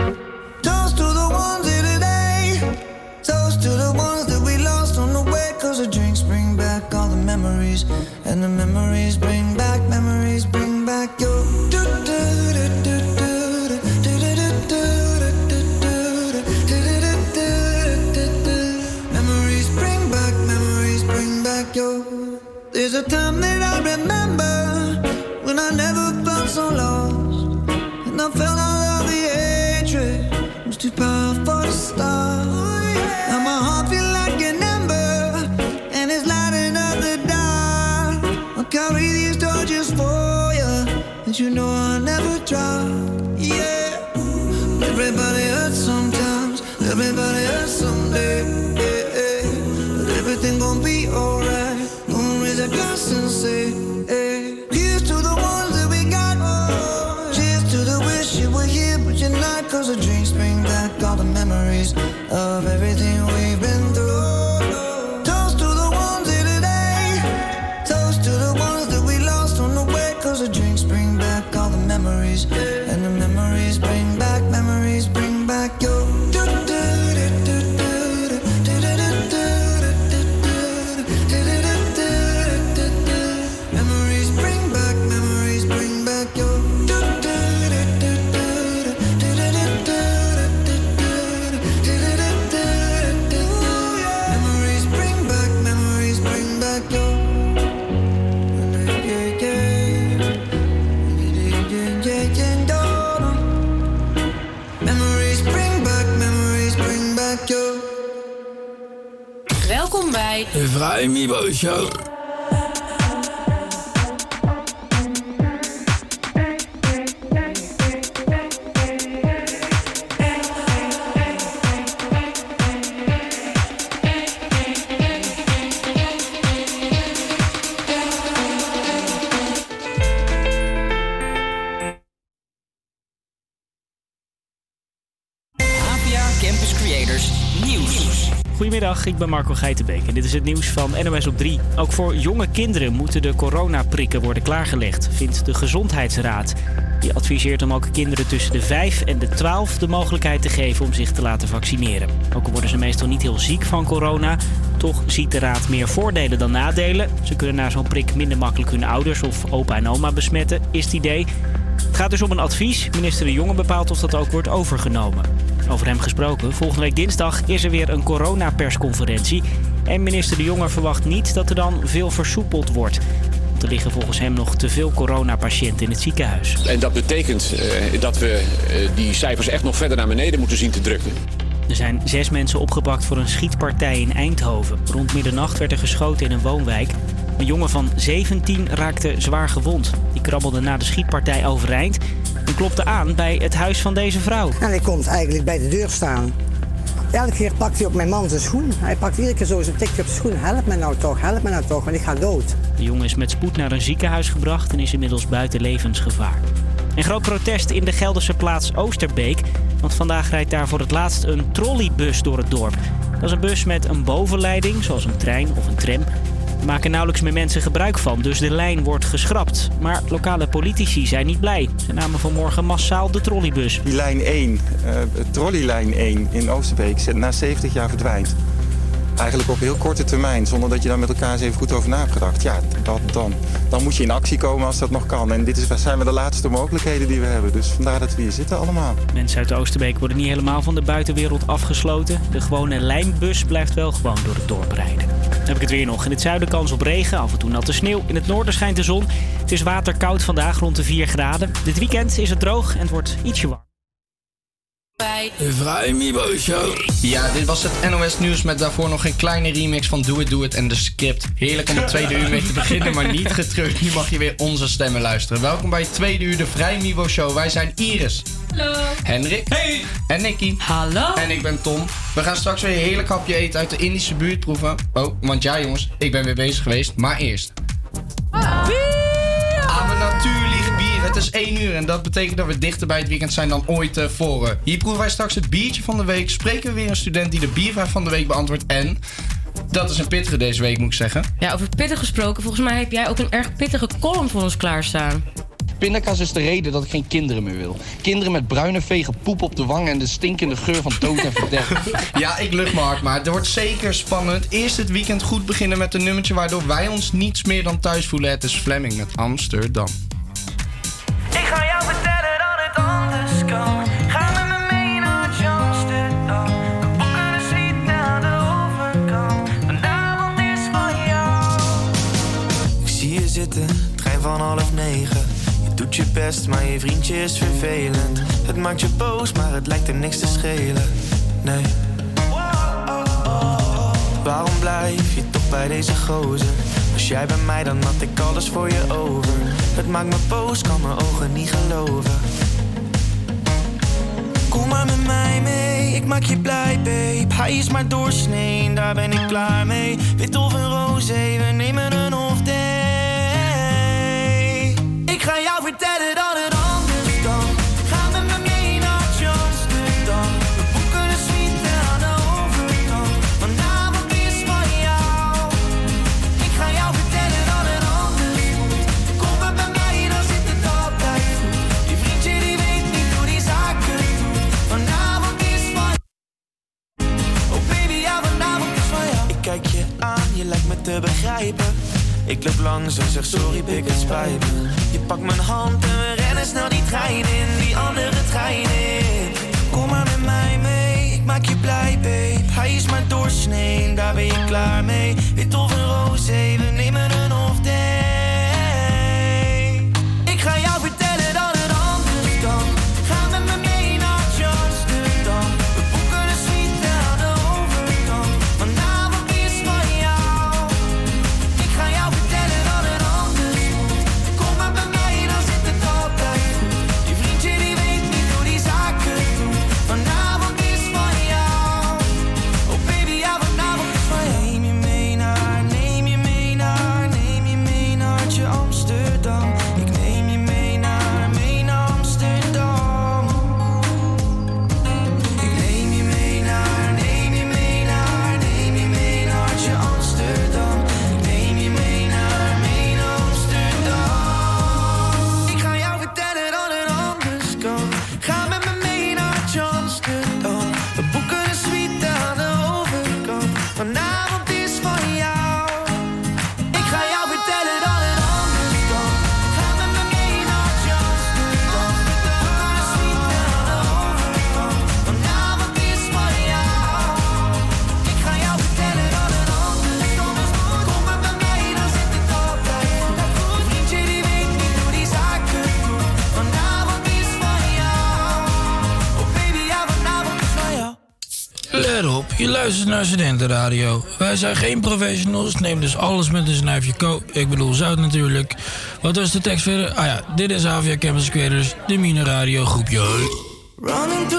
Memories. And the memories bring back, memories bring back your. Memories bring back, memories bring back your. There's a time that I remember when I never felt so lost. And I felt you know I'll never drop. Yeah, everybody hurts sometimes, everybody hurts someday. Yeah, yeah. But everything gon' be alright. Gonna raise a glass and say, hey. Here's to the ones that we got. Oh. Cheers to the wish you were here, but you're not. Cause the drinks bring back all the memories of everything Welkom bij Goedemiddag, ik ben Marco Geitenbeek en dit is het nieuws van NOS op 3. Ook voor jonge kinderen moeten de coronaprikken worden klaargelegd, vindt de Gezondheidsraad. Die adviseert om ook kinderen tussen de 5 en de 12 de mogelijkheid te geven om zich te laten vaccineren. Ook worden ze meestal niet heel ziek van corona, toch ziet de raad meer voordelen dan nadelen. Ze kunnen na zo'n prik minder makkelijk hun ouders of opa en oma besmetten, is het idee. Het gaat dus om een advies. Minister De Jonge bepaalt of dat ook wordt overgenomen. Over hem gesproken, volgende week dinsdag is er weer een coronapersconferentie. En minister De Jonge verwacht niet dat er dan veel versoepeld wordt. Want er liggen volgens hem nog te veel coronapatiënten in het ziekenhuis. En dat betekent eh, dat we eh, die cijfers echt nog verder naar beneden moeten zien te drukken. Er zijn zes mensen opgepakt voor een schietpartij in Eindhoven. Rond middernacht werd er geschoten in een woonwijk. Een jongen van 17 raakte zwaar gewond. Die krabbelde na de schietpartij overeind en klopte aan bij het huis van deze vrouw. En hij komt eigenlijk bij de deur staan. Elke keer pakt hij op mijn man zijn schoen. Hij pakt iedere keer zo zijn tikje op zijn schoen. Help me nou toch, help me nou toch, want ik ga dood. De jongen is met spoed naar een ziekenhuis gebracht en is inmiddels buiten levensgevaar. En groot protest in de Gelderse plaats Oosterbeek. Want vandaag rijdt daar voor het laatst een trolleybus door het dorp. Dat is een bus met een bovenleiding, zoals een trein of een tram. Maken nauwelijks meer mensen gebruik van, dus de lijn wordt geschrapt. Maar lokale politici zijn niet blij. Ze namen vanmorgen massaal de trolleybus. Die lijn 1, eh trolleylijn 1 in Oosterbeek, na 70 jaar verdwijnt. Eigenlijk op heel korte termijn, zonder dat je daar met elkaar eens even goed over na gedacht. Ja, dat, dan, dan moet je in actie komen als dat nog kan. En dit is, zijn we de laatste mogelijkheden die we hebben. Dus vandaar dat we hier zitten allemaal. Mensen uit Oosterbeek worden niet helemaal van de buitenwereld afgesloten. De gewone lijnbus blijft wel gewoon door het dorp rijden. Dan heb ik het weer nog. In het zuiden kans op regen, af en toe natte sneeuw. In het noorden schijnt de zon. Het is waterkoud vandaag rond de 4 graden. Dit weekend is het droog en het wordt ietsje warm. Ja, dit was het NOS Nieuws met daarvoor nog een kleine remix van Do It Do It en de script. Heerlijk om het tweede uur mee te beginnen, maar niet getreurd. Nu mag je weer onze stemmen luisteren. Welkom bij het tweede uur de Vrije Mibo Show. Wij zijn Iris. Hallo. Henrik. Hey. En Nicky. Hallo. En ik ben Tom. We gaan straks weer een heerlijk hapje eten uit de Indische buurt proeven. Oh, want ja jongens, ik ben weer bezig geweest. Maar eerst. Ah, maar natuurlijk. Het is 1 uur en dat betekent dat we dichter bij het weekend zijn dan ooit tevoren. Hier proeven wij straks het biertje van de week. Spreken we weer een student die de biervraag van de week beantwoordt. En dat is een pittige deze week, moet ik zeggen. Ja, over pittig gesproken. Volgens mij heb jij ook een erg pittige column voor ons klaarstaan. Pindakaas is de reden dat ik geen kinderen meer wil. Kinderen met bruine vegen poep op de wang en de stinkende geur van dood en verderf. ja, ik lucht me hard, maar het wordt zeker spannend. Eerst het weekend goed beginnen met een nummertje waardoor wij ons niets meer dan thuis voelen. Het is Fleming met Amsterdam. Maar je vriendje is vervelend. Het maakt je boos, maar het lijkt er niks te schelen. Nee. Waarom blijf je toch bij deze gozer? Was jij bij mij, dan had ik alles voor je over. Het maakt me boos, kan mijn ogen niet geloven. Kom maar met mij mee, ik maak je blij, babe. Hij is maar doorsnee, daar ben ik klaar mee. Wit of een roze, we nemen een Ik loop langs en zeg sorry, pik het spijt. Je pakt mijn hand en we rennen snel die trein in, die andere trein in. Kom maar met mij mee, ik maak je blij, babe. Hij is maar doorsnee, daar ben je klaar mee. Wit of een roze, we luistert naar Studentenradio. Wij zijn geen professionals, neem dus alles met een snuifje ko. Ik bedoel zout natuurlijk. Wat was de tekst verder? Ah ja, dit is Avia Campus Creators, de Mine Radio groepje. Running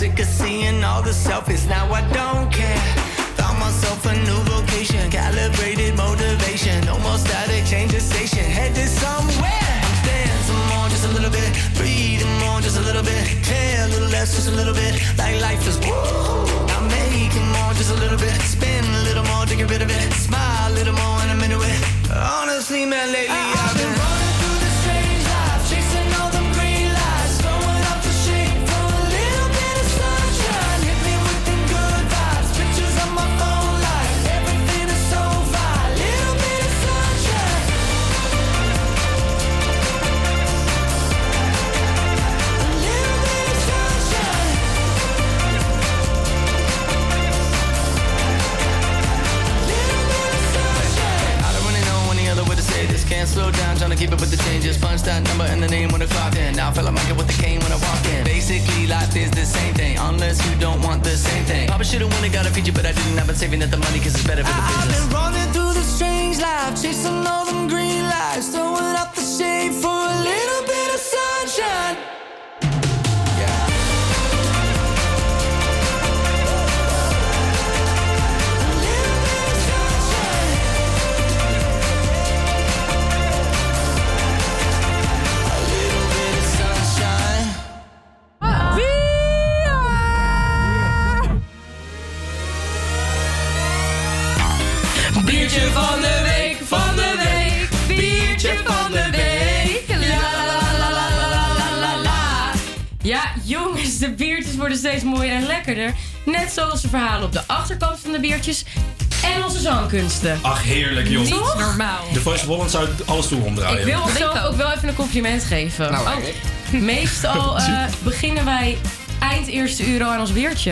sick of seeing all the selfies. Now I don't care. Found myself a new vocation, calibrated motivation. No more static, change the station, headed somewhere. Staying some more, just a little bit. Breathing more, just a little bit. Care a little less, just a little bit. Like life is woo. I'm making more, just a little bit. Spin a little more to get rid of it. Smile a little more, and I'm into it. Honestly, man, lately I've keep up with the changes. Punch that number and the name when I clock in. Now I feel like Michael with the cane when I walk in. Basically, life is the same thing, unless you don't want the same thing. Probably should've won and got a feature, but I didn't. I've been saving up the money cause it's better for the business. I've been running through the strange life, chasing all them green lights, throwing worden steeds mooier en lekkerder. Net zoals de verhalen op de achterkant van de biertjes en onze zangkunsten. Ach, heerlijk, joh. Niet normaal. De Voice of Holland zou alles toe omdraaien. Ik wil onszelf ook wel even een compliment geven. Nou, Oh, meestal eh, beginnen wij eind eerste uur al aan ons biertje.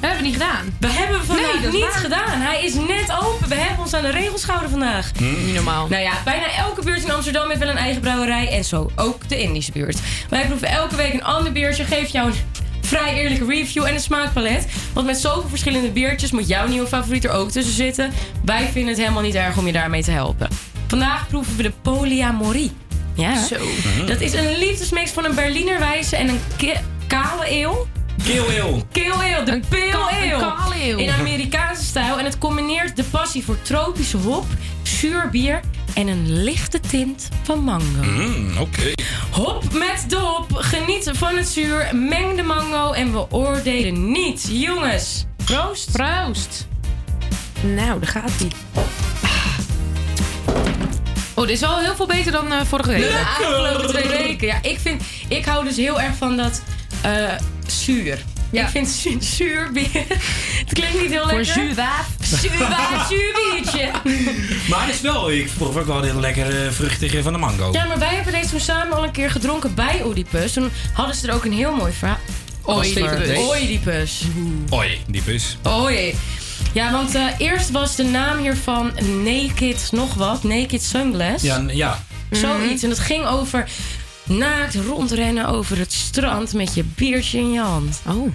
Dat hebben we niet gedaan. We hebben vandaag Nee, niet waar. gedaan. Hij is net open. We hebben ons aan de regels gehouden vandaag. Niet normaal. Nou ja, bijna elke buurt in Amsterdam heeft wel een eigen brouwerij. En zo ook de Indische buurt. Wij proeven elke week een ander biertje. Geef jou een vrij eerlijke review en een smaakpalet. Want met zoveel verschillende biertjes moet jouw nieuwe favoriet er ook tussen zitten. Wij vinden het helemaal niet erg om je daarmee te helpen. Vandaag proeven we de polyamorie. Ja. Zo. Dat is een liefdesmix van een Berliner wijze en een kale eeuw. Keel Kale ale, de ale. kale ale. In Amerikaanse stijl. En het combineert de passie voor tropische hop, zuur bier en een lichte tint van mango. Mm, Oké. Hop met de hop, geniet van het zuur, meng de mango en we oordelen niet. Jongens, proost. Proost. Nou, daar gaat hij. Oh, dit is wel heel veel beter dan eh, vorige week. De afgelopen twee weken. Ja, ik, vind, ik hou dus heel erg van dat eh, zuur. Ik vind zu- zuur bier. Het klinkt niet heel Voor lekker. zuurwaaf. Zuurwaaf, zuur biertje. Maar het is wel, ik proef ook wel heel lekker eh, vruchtig van de mango. Ja, maar wij hebben deze toen samen al een keer gedronken bij Oedipus. Toen hadden ze er ook een heel mooi verhaal. Oedipus. Oedipus. Oi, die bus. Oh jee. Ja, want eh, eerst was de naam hiervan Naked nog wat. Naked Sunglass. Ja, ja. Zoiets. En het ging over naakt rondrennen over het strand met je biertje in je hand. Oh.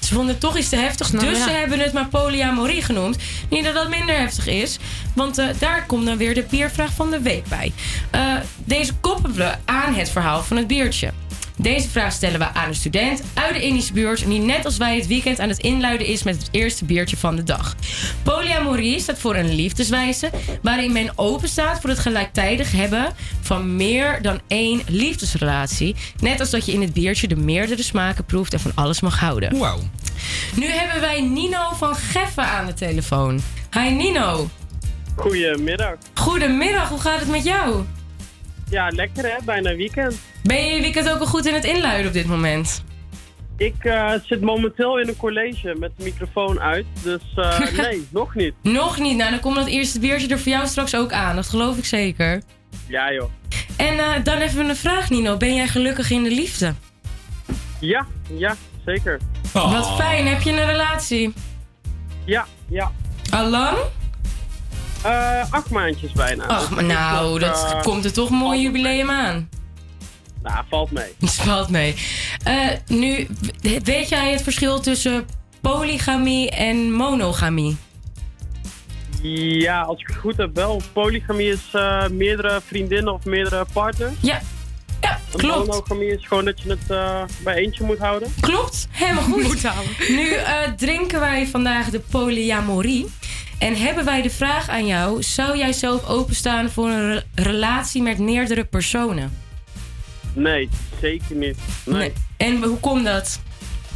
Ze vonden het toch iets te heftig, Nou, dus ja. ze hebben het maar polyamorie genoemd. Niet dat dat minder heftig is, want eh, daar komt dan weer de biervraag van de week bij. Eh, deze koppelen we aan het verhaal van het biertje. Deze vraag stellen we aan een student uit de Indische buurt... die net als wij het weekend aan het inluiden is met het eerste biertje van de dag. Polyamorie staat voor een liefdeswijze... waarin men open staat voor het gelijktijdig hebben... van meer dan één liefdesrelatie. Net als dat je in het biertje de meerdere smaken proeft... en van alles mag houden. Wauw. Nu hebben wij Nino van Geffen aan de telefoon. Hi Nino. Goedemiddag. Goedemiddag, hoe gaat het met jou? Ja, lekker hè, bijna weekend. Ben je weekend ook al goed in het inluiden op dit moment? Ik eh, zit momenteel in een college met de microfoon uit, dus eh, nee, nog niet. Nog niet. Nou, dan komt dat eerste biertje er voor jou straks ook aan. Dat geloof ik zeker. Ja joh. En eh, dan even een vraag, Nino. Ben jij gelukkig in de liefde? Ja, ja, zeker. Wat fijn. Heb je een relatie? Ja, ja. Al lang? Eh, acht maandjes bijna. Ach, Dus nou, dat eh, komt er toch een mooi jubileum aan. Nou, valt mee. Het valt mee. Eh, nu, weet jij het verschil tussen polygamie en monogamie? Ja, als ik het goed heb wel. Polygamie is eh, meerdere vriendinnen of meerdere partners. Ja. Ja, klopt. monogamie is gewoon dat je het eh, bij eentje moet houden. Klopt, helemaal goed. Nu eh, drinken wij vandaag de polyamorie. En hebben wij de vraag aan jou: zou jij zelf openstaan voor een re- relatie met meerdere personen? Nee, zeker niet. Nee. En hoe komt dat?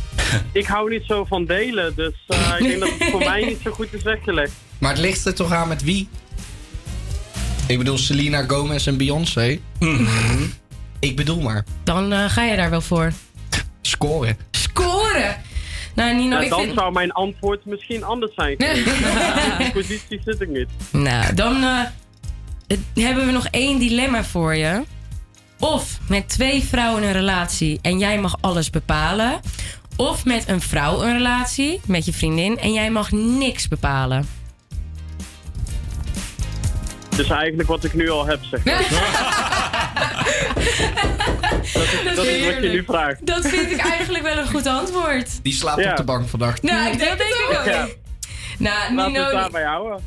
Ik hou niet zo van delen, dus eh, ik denk dat het voor mij niet zo goed is weggelegd. Maar het ligt er toch aan met wie? Ik bedoel Selena Gomez en Beyoncé. Ik bedoel maar. Dan eh, ga je daar wel voor. Scoren. Scoren! Nou, Nino, Ja, ik dan vind... zou mijn antwoord misschien anders zijn. In die positie zit ik niet. Nou, dan eh, hebben we nog één dilemma voor je. Of met twee vrouwen een relatie en jij mag alles bepalen. Of met een vrouw een relatie met je vriendin en jij mag niks bepalen. Dus eigenlijk wat ik nu al heb, zeg maar. dat is, dat is wat je nu vraagt. Dat vind ik eigenlijk wel een goed antwoord. Die slaapt Ja. op de bank vandaag. Nou, ik denk het ook. Ja. Nou, Laten we Nino, het daarbij houden.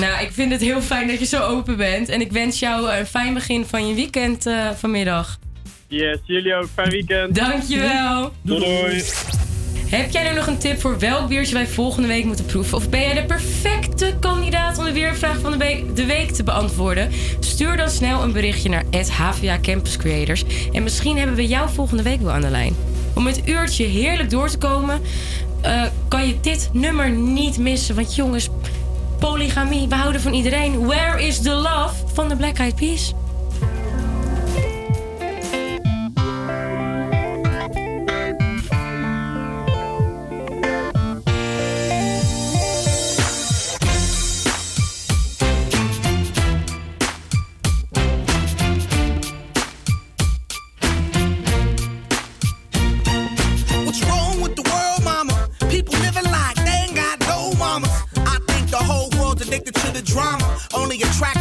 Nou, ik vind het heel fijn dat je zo open bent. En ik wens jou een fijn begin van je weekend eh, vanmiddag. Yes, jullie ook. Fijn weekend. Dankjewel. Doei doei. Heb jij nu nog een tip voor welk biertje wij volgende week moeten proeven? Of ben jij de perfecte kandidaat om de weervraag van de week, de week te beantwoorden? Stuur dan snel een berichtje naar HVA Campus Creators. En misschien hebben we jou volgende week wel aan de lijn. Om het uurtje heerlijk door te komen, eh, kan je dit nummer niet missen. Want jongens, polygamie, we houden van iedereen. Where is the love van de Black Eyed Peas? really attractive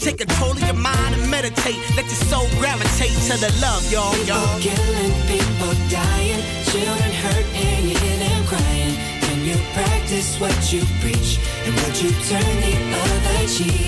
Take control of your mind and meditate. Let your soul gravitate to the love, y'all, y'all. People killing, people dying, children hurt and you hear them crying. Can you practice what you preach? And would you turn the other cheek?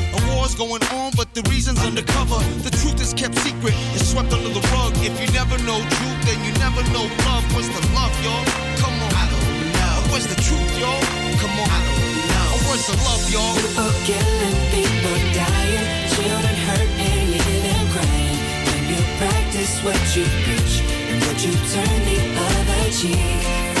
A war's going on, but the reason's undercover. The truth is kept secret, it's swept under the rug. If you never know truth, then you never know love. What's the love, y'all? Come on. I don't know. What's the truth, y'all? Come on. I don't know. What's the love, y'all? People killing, people dying, children hurt and you hear them crying. When you practice what you preach, and would you turn the other cheek?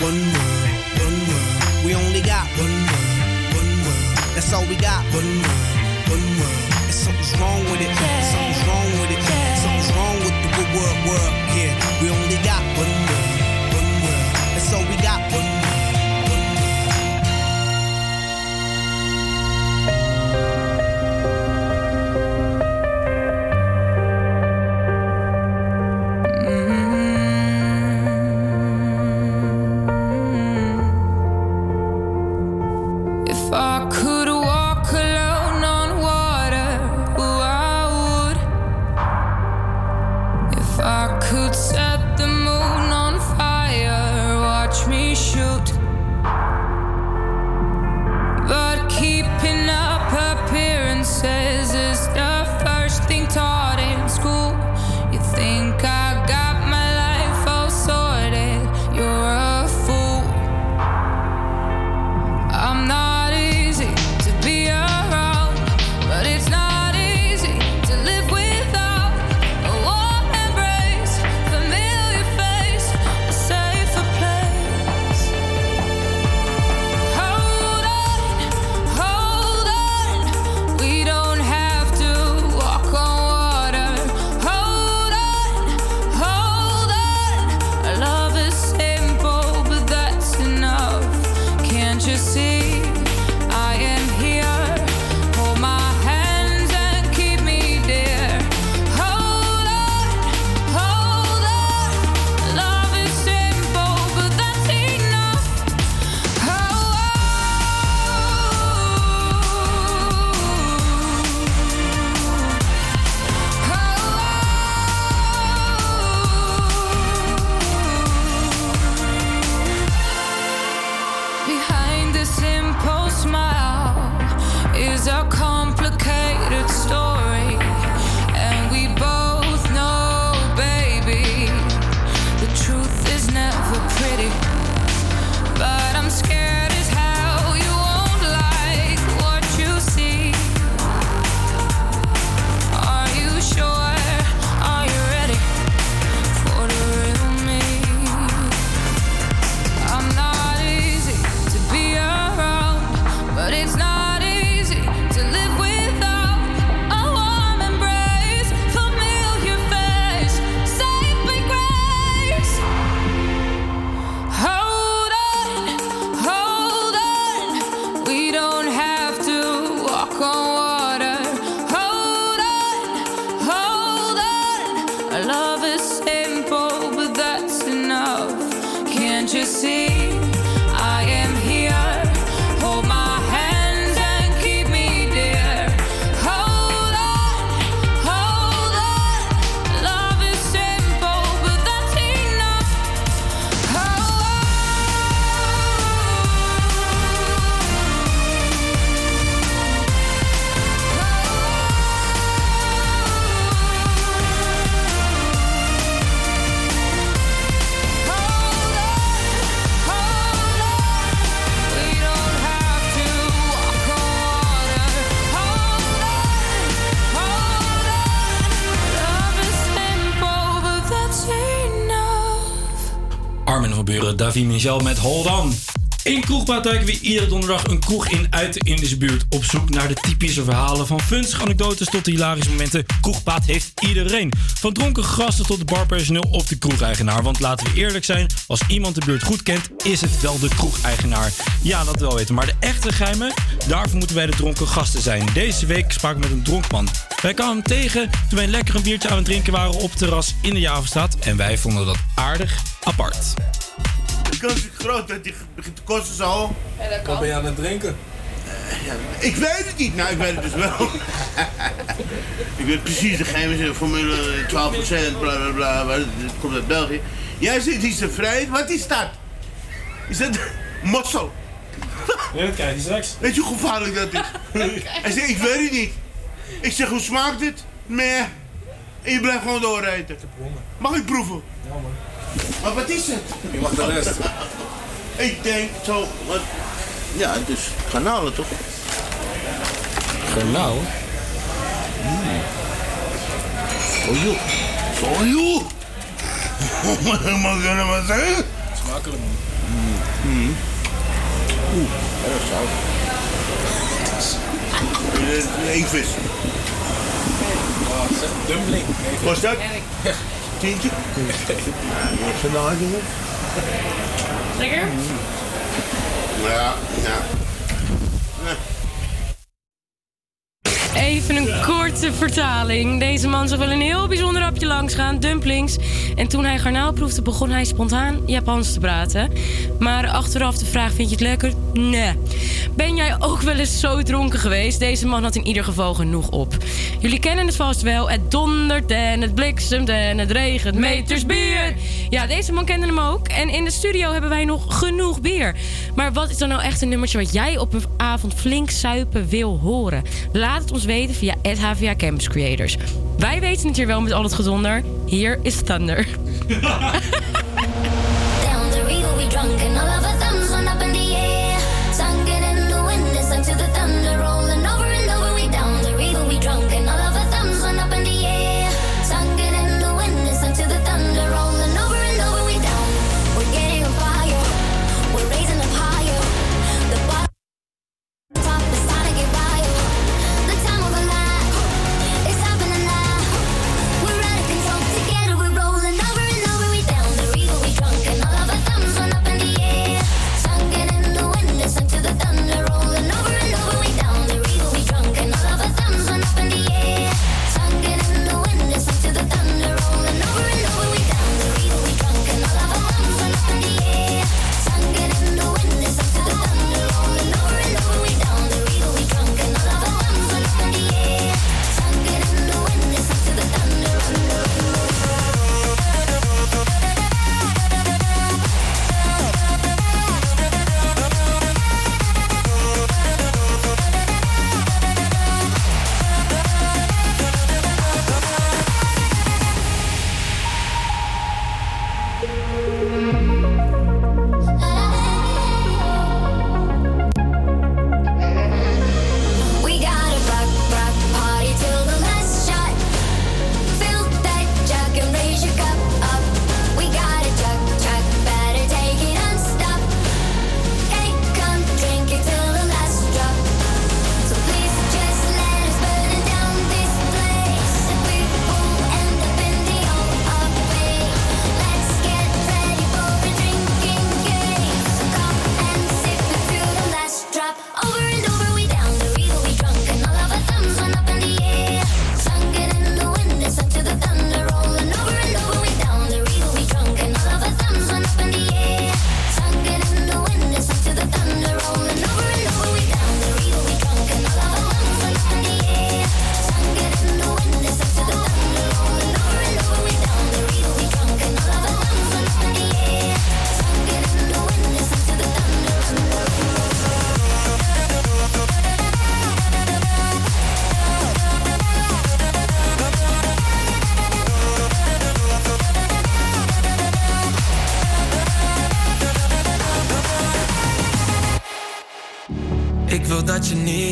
One world, one world. We only got one world, one world. That's all we got. One world, one world. And something's wrong with it. Something's wrong with it. Something's wrong with the good world, world. Yeah, we only got one could say met Hold On. In Kroegpraat duiken we iedere donderdag een kroeg in uit de Indische buurt. Op zoek naar de typische verhalen van funstige anekdotes tot de hilarische momenten. Kroegpraat heeft iedereen. Van dronken gasten tot het barpersoneel of de kroegeigenaar. Want laten we eerlijk zijn, als iemand de buurt goed kent, is het wel de kroegeigenaar. Ja, dat wel weten. Maar de echte geheimen, daarvoor moeten wij de dronken gasten zijn. Deze week sprak ik met een dronkman. Wij kwamen hem tegen toen wij lekker een biertje aan het drinken waren op het terras in de Javenstraat. En wij vonden dat aardig apart. De kans is groot dat die begint te kosten zo. Wat ben je aan het drinken? Ik weet het niet. Nou, ik weet het dus wel. ik weet precies de geheimen formule 12%, bla bla bla. maar Het komt uit België. Jij zit hier te vrij. Wat is dat? Is dat mossel? Ja, dat krijg je straks. Weet je hoe gevaarlijk dat is? Hij zegt, ik weet het niet. Ik zeg, hoe smaakt het? Meh. En je blijft gewoon doorrijden. Mag ik proeven? Ja, man. Maar wat is het? Je mag de rest. Ik denk zo, wat... Ja, dus garnalen toch? Garnaal? Oh joh. Oh joh. Mag ik dat maar zeggen? Smakelijk, man. Mm. Oeh, erg zout. Eh, Eekvis. Oh, zeg, dumpling. Wat is dat? Tientje? Ja, garnaal, jongen. Lekker? Ja, ja. Even een korte vertaling. Deze man zag wel een heel bijzonder hapje langs gaan, dumplings. En toen hij garnaal proefde, begon hij spontaan Japans te praten. Maar achteraf de vraag, vind je het lekker? Nee. Ben jij ook wel eens zo dronken geweest? Deze man had in ieder geval genoeg op. Jullie kennen het vast wel. Het dondert en het bliksemt en het regent meters bier. Ja, deze man kende hem ook. En in de studio hebben wij nog genoeg bier. Maar wat is dan nou echt een nummertje wat jij op een avond flink suipen wil horen? Laat het ons weten via HVA Campus Creators. Wij weten het hier wel met al het gedonder. Hier is Thunder.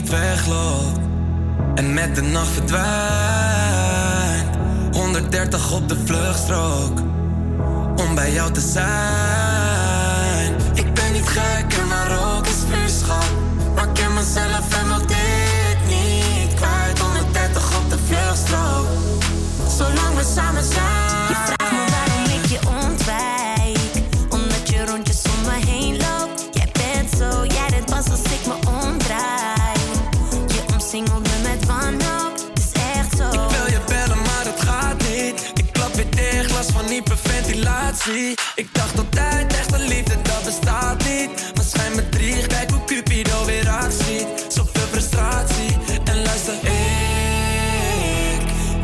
wegloopt en met de nacht verdwijnt. 130 op de vluchtstrook om bij jou te zijn. Ik ben niet gek en maar ook is vuurschap. Maar ken mezelf en wil dit niet kwijt. 130 op de vluchtstrook, zolang we samen zijn. Ik dacht altijd, echte liefde, dat bestaat niet. Maar schijn me drie, kijk hoe Cupido weer actie. Zoveel frustratie. En luister, ik,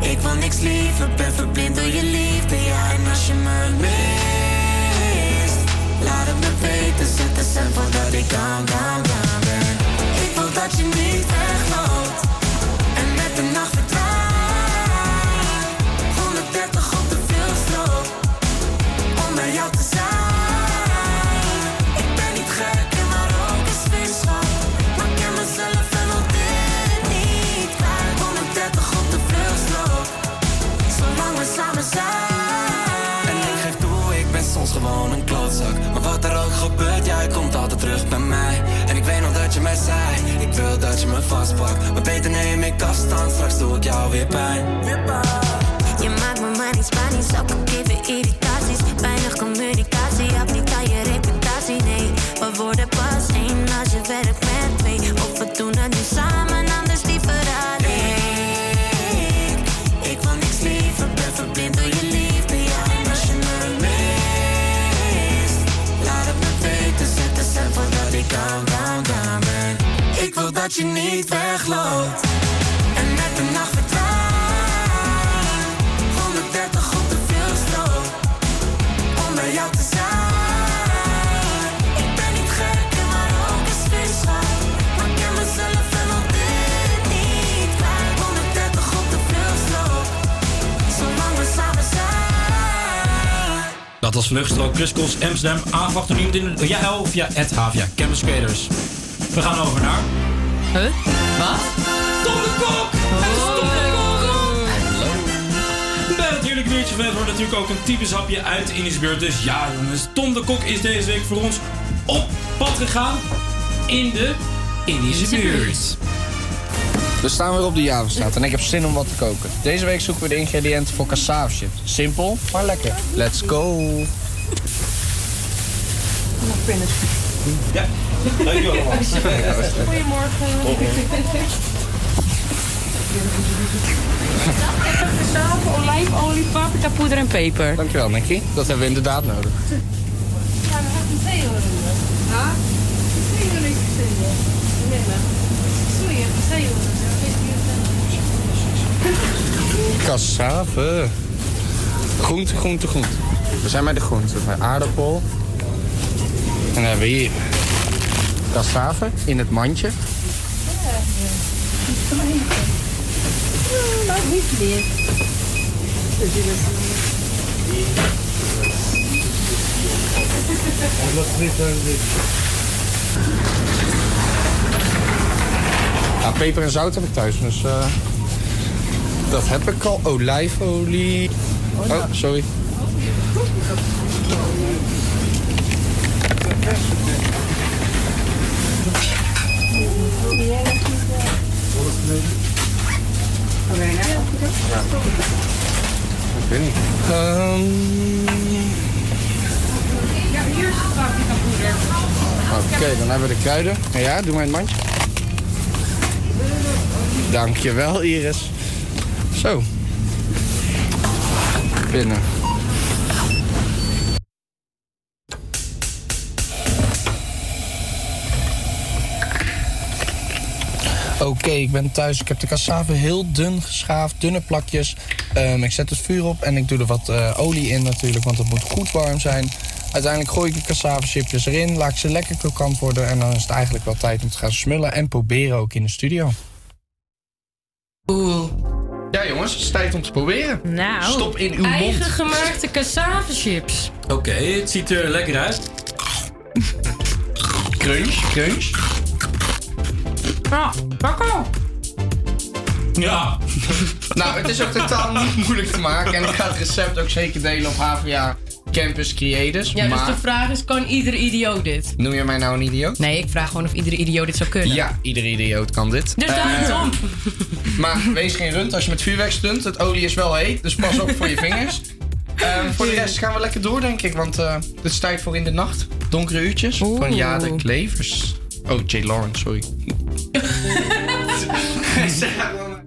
ik wil niks liever. Ben verblind door je liefde, ja. En als je me mist, laat het me weten. Zet de cent voordat ik down, down, down ben. Ik wil dat je niet wegloopt. Wil dat je me vastpakt Maar beter neem ik afstand, straks doe ik jou weer pijn Je maakt me maar niet Spanisch, ook al geven irritaties. Weinig communicatie, heb niet aan je reputatie. Nee, we worden pas één als je werkt met twee. Of we doen het nu samen, dat je niet wegloopt. En met de nacht verdwijnt 130 op de veelstrook Om bij jou te zijn. Ik ben niet gek en maar ook een spinschap Maar ik ken mezelf en al dit niet kwijt 130 op de veelstrook Zolang we samen zijn. Dat was Vluchtstrook, Chris Amsterdam, door iemand in de of ja, het Havia, Campus Creators. We gaan over naar... Huh? Wat? Tom de Kok! Het is Tom de Kok! Bij natuurlijk Weertje Vet wordt natuurlijk ook een typisch hapje uit de Indische buurt. Dus ja jongens, Tom de Kok is deze week voor ons op pad gegaan in de Indische buurt. We staan weer op de Javastraat en ik heb zin om wat te koken. Deze week zoeken we de ingrediënten voor cassave-chips. Simpel, maar lekker. Let's go! Ja, dankjewel allemaal. Saven, olijfolie, paprika, poeder en peper. Dankjewel, Nicky. Dat hebben we inderdaad nodig. Cassave. Groente, groente, groente. We zijn bij de groente. Bij aardappel. En dan hebben we hier cassave in het mandje. Ja, peper en zout heb ik thuis, dus eh, dat heb ik al. Olijfolie. Oh, sorry. Ik weet niet. Ehm, Ja, hier is het. Oké, dan hebben we de kruiden. En ja, doe maar het mandje. Dankjewel, Iris. Zo. Binnen. Oké, ik ben thuis. Ik heb de cassave heel dun geschaafd, dunne plakjes. Ehm, ik zet het vuur op en ik doe er wat eh, olie in natuurlijk, want het moet goed warm zijn. Uiteindelijk gooi ik de cassavechipjes erin, laat ik ze lekker krokant worden... en dan is het eigenlijk wel tijd om te gaan smullen en proberen ook in de studio. Oeh. Ja jongens, het is tijd om te proberen. Nou, Stop in uw eigen mond. gemaakte cassave-chips. Oké, het ziet er lekker uit. Crunch, crunch. Pak op. Ja. nou, het is ook totaal niet moeilijk te maken. En ik ga het recept ook zeker delen op HVA Campus Creators. Ja, dus maar... dus de vraag is, kan iedere idioot dit? Noem je mij nou een idioot? Nee, ik vraag gewoon of iedere idioot dit zou kunnen. Ja, iedere idioot kan dit. Dus uh, daarom. Eh, maar wees geen rund als je met vuurwerk stunt. Het olie is wel heet, dus pas op voor je vingers. Ehm, voor de rest gaan we lekker door, denk ik. Want eh, het is tijd voor in de nacht. Donkere uurtjes Oeh. van de klevers. Oh, Jay Lawrence, sorry.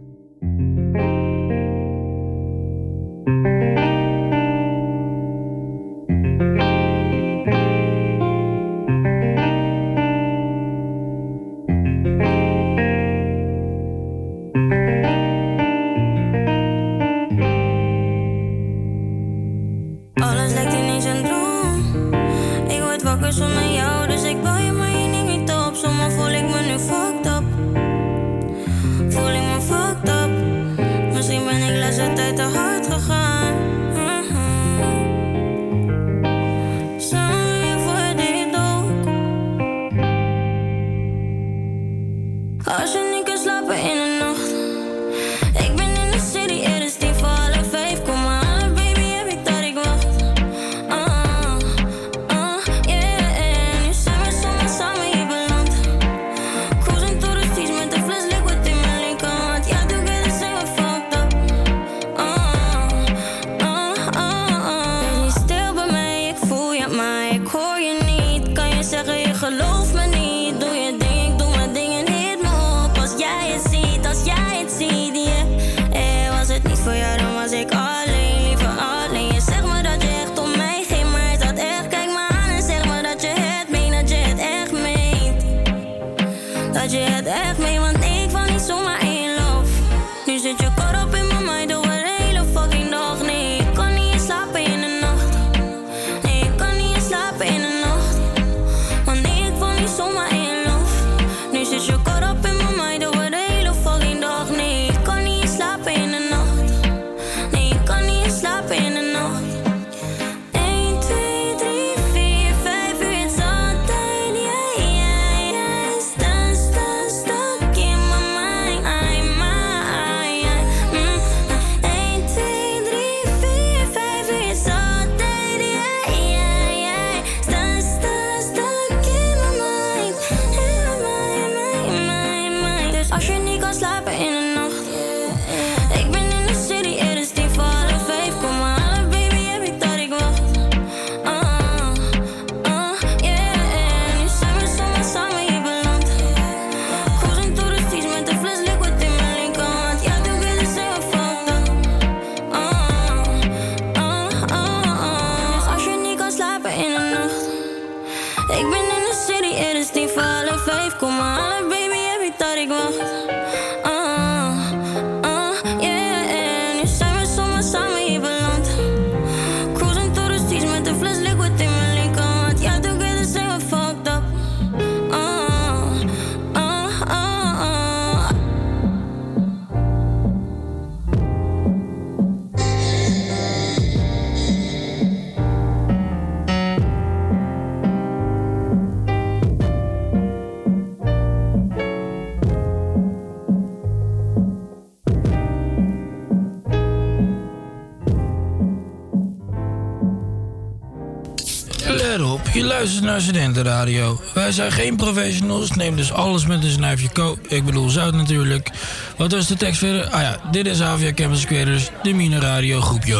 naar Studentenradio. Wij zijn geen professionals, neem dus alles met een snuifje kook. Ik bedoel zout natuurlijk. Wat was de tekst verder? Ah ja, dit is Avia Campus Creators, de Mine Radio groepje. I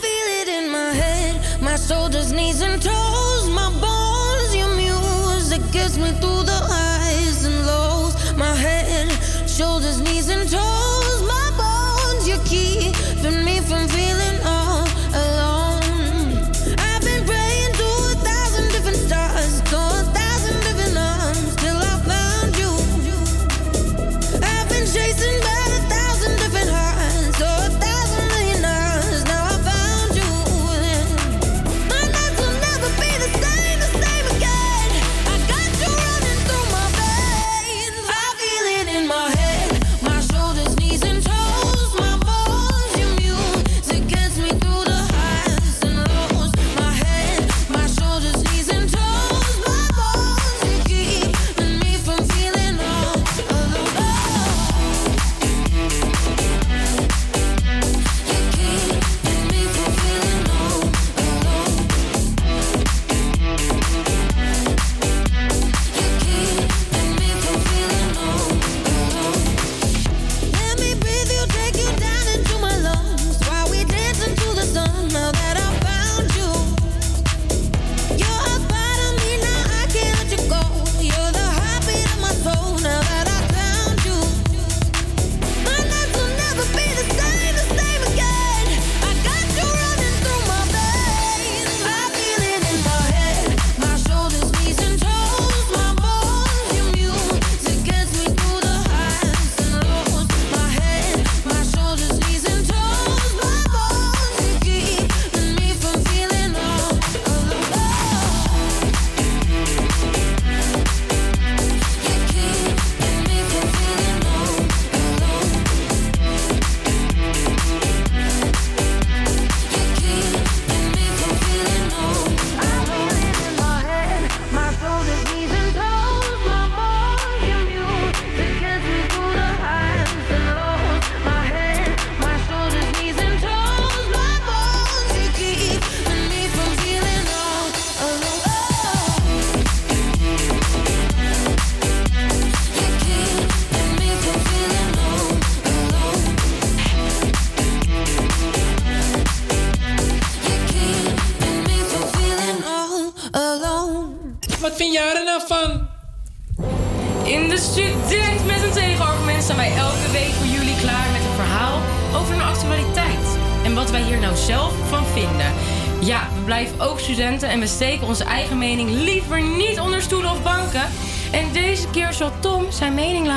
feel it in my head, my shoulders, knees and toes, my bones, your music gets me through the highs and lows. My head, shoulders, knees and toes, my bones, you're keeping me from feeling.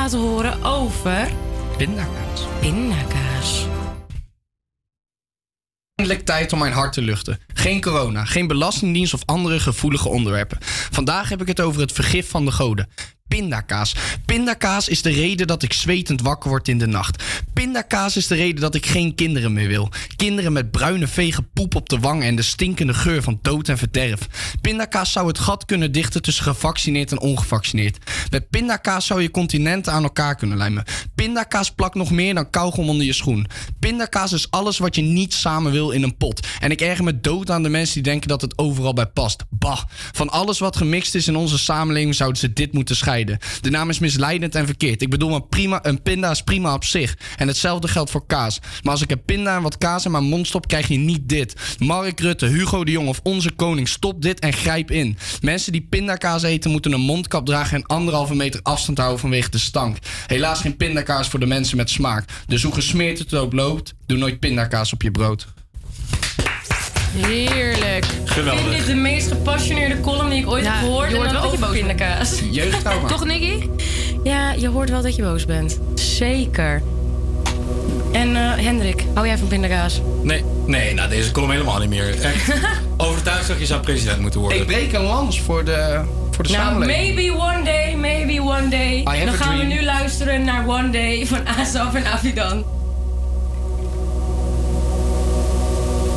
Laten horen over... Pindakaas. Pindakaas. Eindelijk tijd om mijn hart te luchten. Geen corona, geen belastingdienst of andere gevoelige onderwerpen. Vandaag heb ik het over het vergif van de goden. Pindakaas. Pindakaas is de reden dat ik zwetend wakker word in de nacht. Pindakaas is de reden dat ik geen kinderen meer wil. Kinderen met bruine vege poep op de wang en de stinkende geur van dood en verderf. Pindakaas zou het gat kunnen dichten tussen gevaccineerd en ongevaccineerd. Met pindakaas zou je continenten aan elkaar kunnen lijmen. Pindakaas plakt nog meer dan kauwgom onder je schoen. Pindakaas is alles wat je niet samen wil in een pot. En ik erger me dood aan de mensen die denken dat het overal bij past. Bah, van alles wat gemixt is in onze samenleving zouden ze dit moeten scheiden. De naam is misleidend en verkeerd. Ik bedoel, een, prima, een pinda is prima op zich. En hetzelfde geldt voor kaas. Maar als ik een pinda en wat kaas in mijn mond stop, krijg je niet dit. Mark Rutte, Hugo de Jong of onze koning, stop dit en grijp in. Mensen die pindakaas eten moeten een mondkap dragen en anderhalve meter afstand houden vanwege de stank. Helaas geen pindakaas voor de mensen met smaak. Dus hoe gesmeerd het ook loopt, doe nooit pindakaas op je brood. Heerlijk. Geweldig. Ik vind dit de meest gepassioneerde column die ik ooit Ja, heb gehoord. je hoort en dan wel dat je boos bent. pindakaas. Jeugdtrauma. Toch, Nicky? Ja, je hoort wel dat je boos bent. Zeker. En eh, Hendrik, hou jij van pindakaas? Nee, nee, nou deze column helemaal niet meer. Echt overtuigd dat je zou president moeten worden. Ik breek een lans voor de, voor de Nou, samenleving. maybe one day, maybe one day. have Dan a gaan dream. we nu luisteren naar One Day van Asaf en Avidan.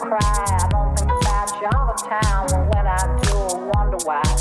cry. I don't think about you all the time. And when I do, I wonder why.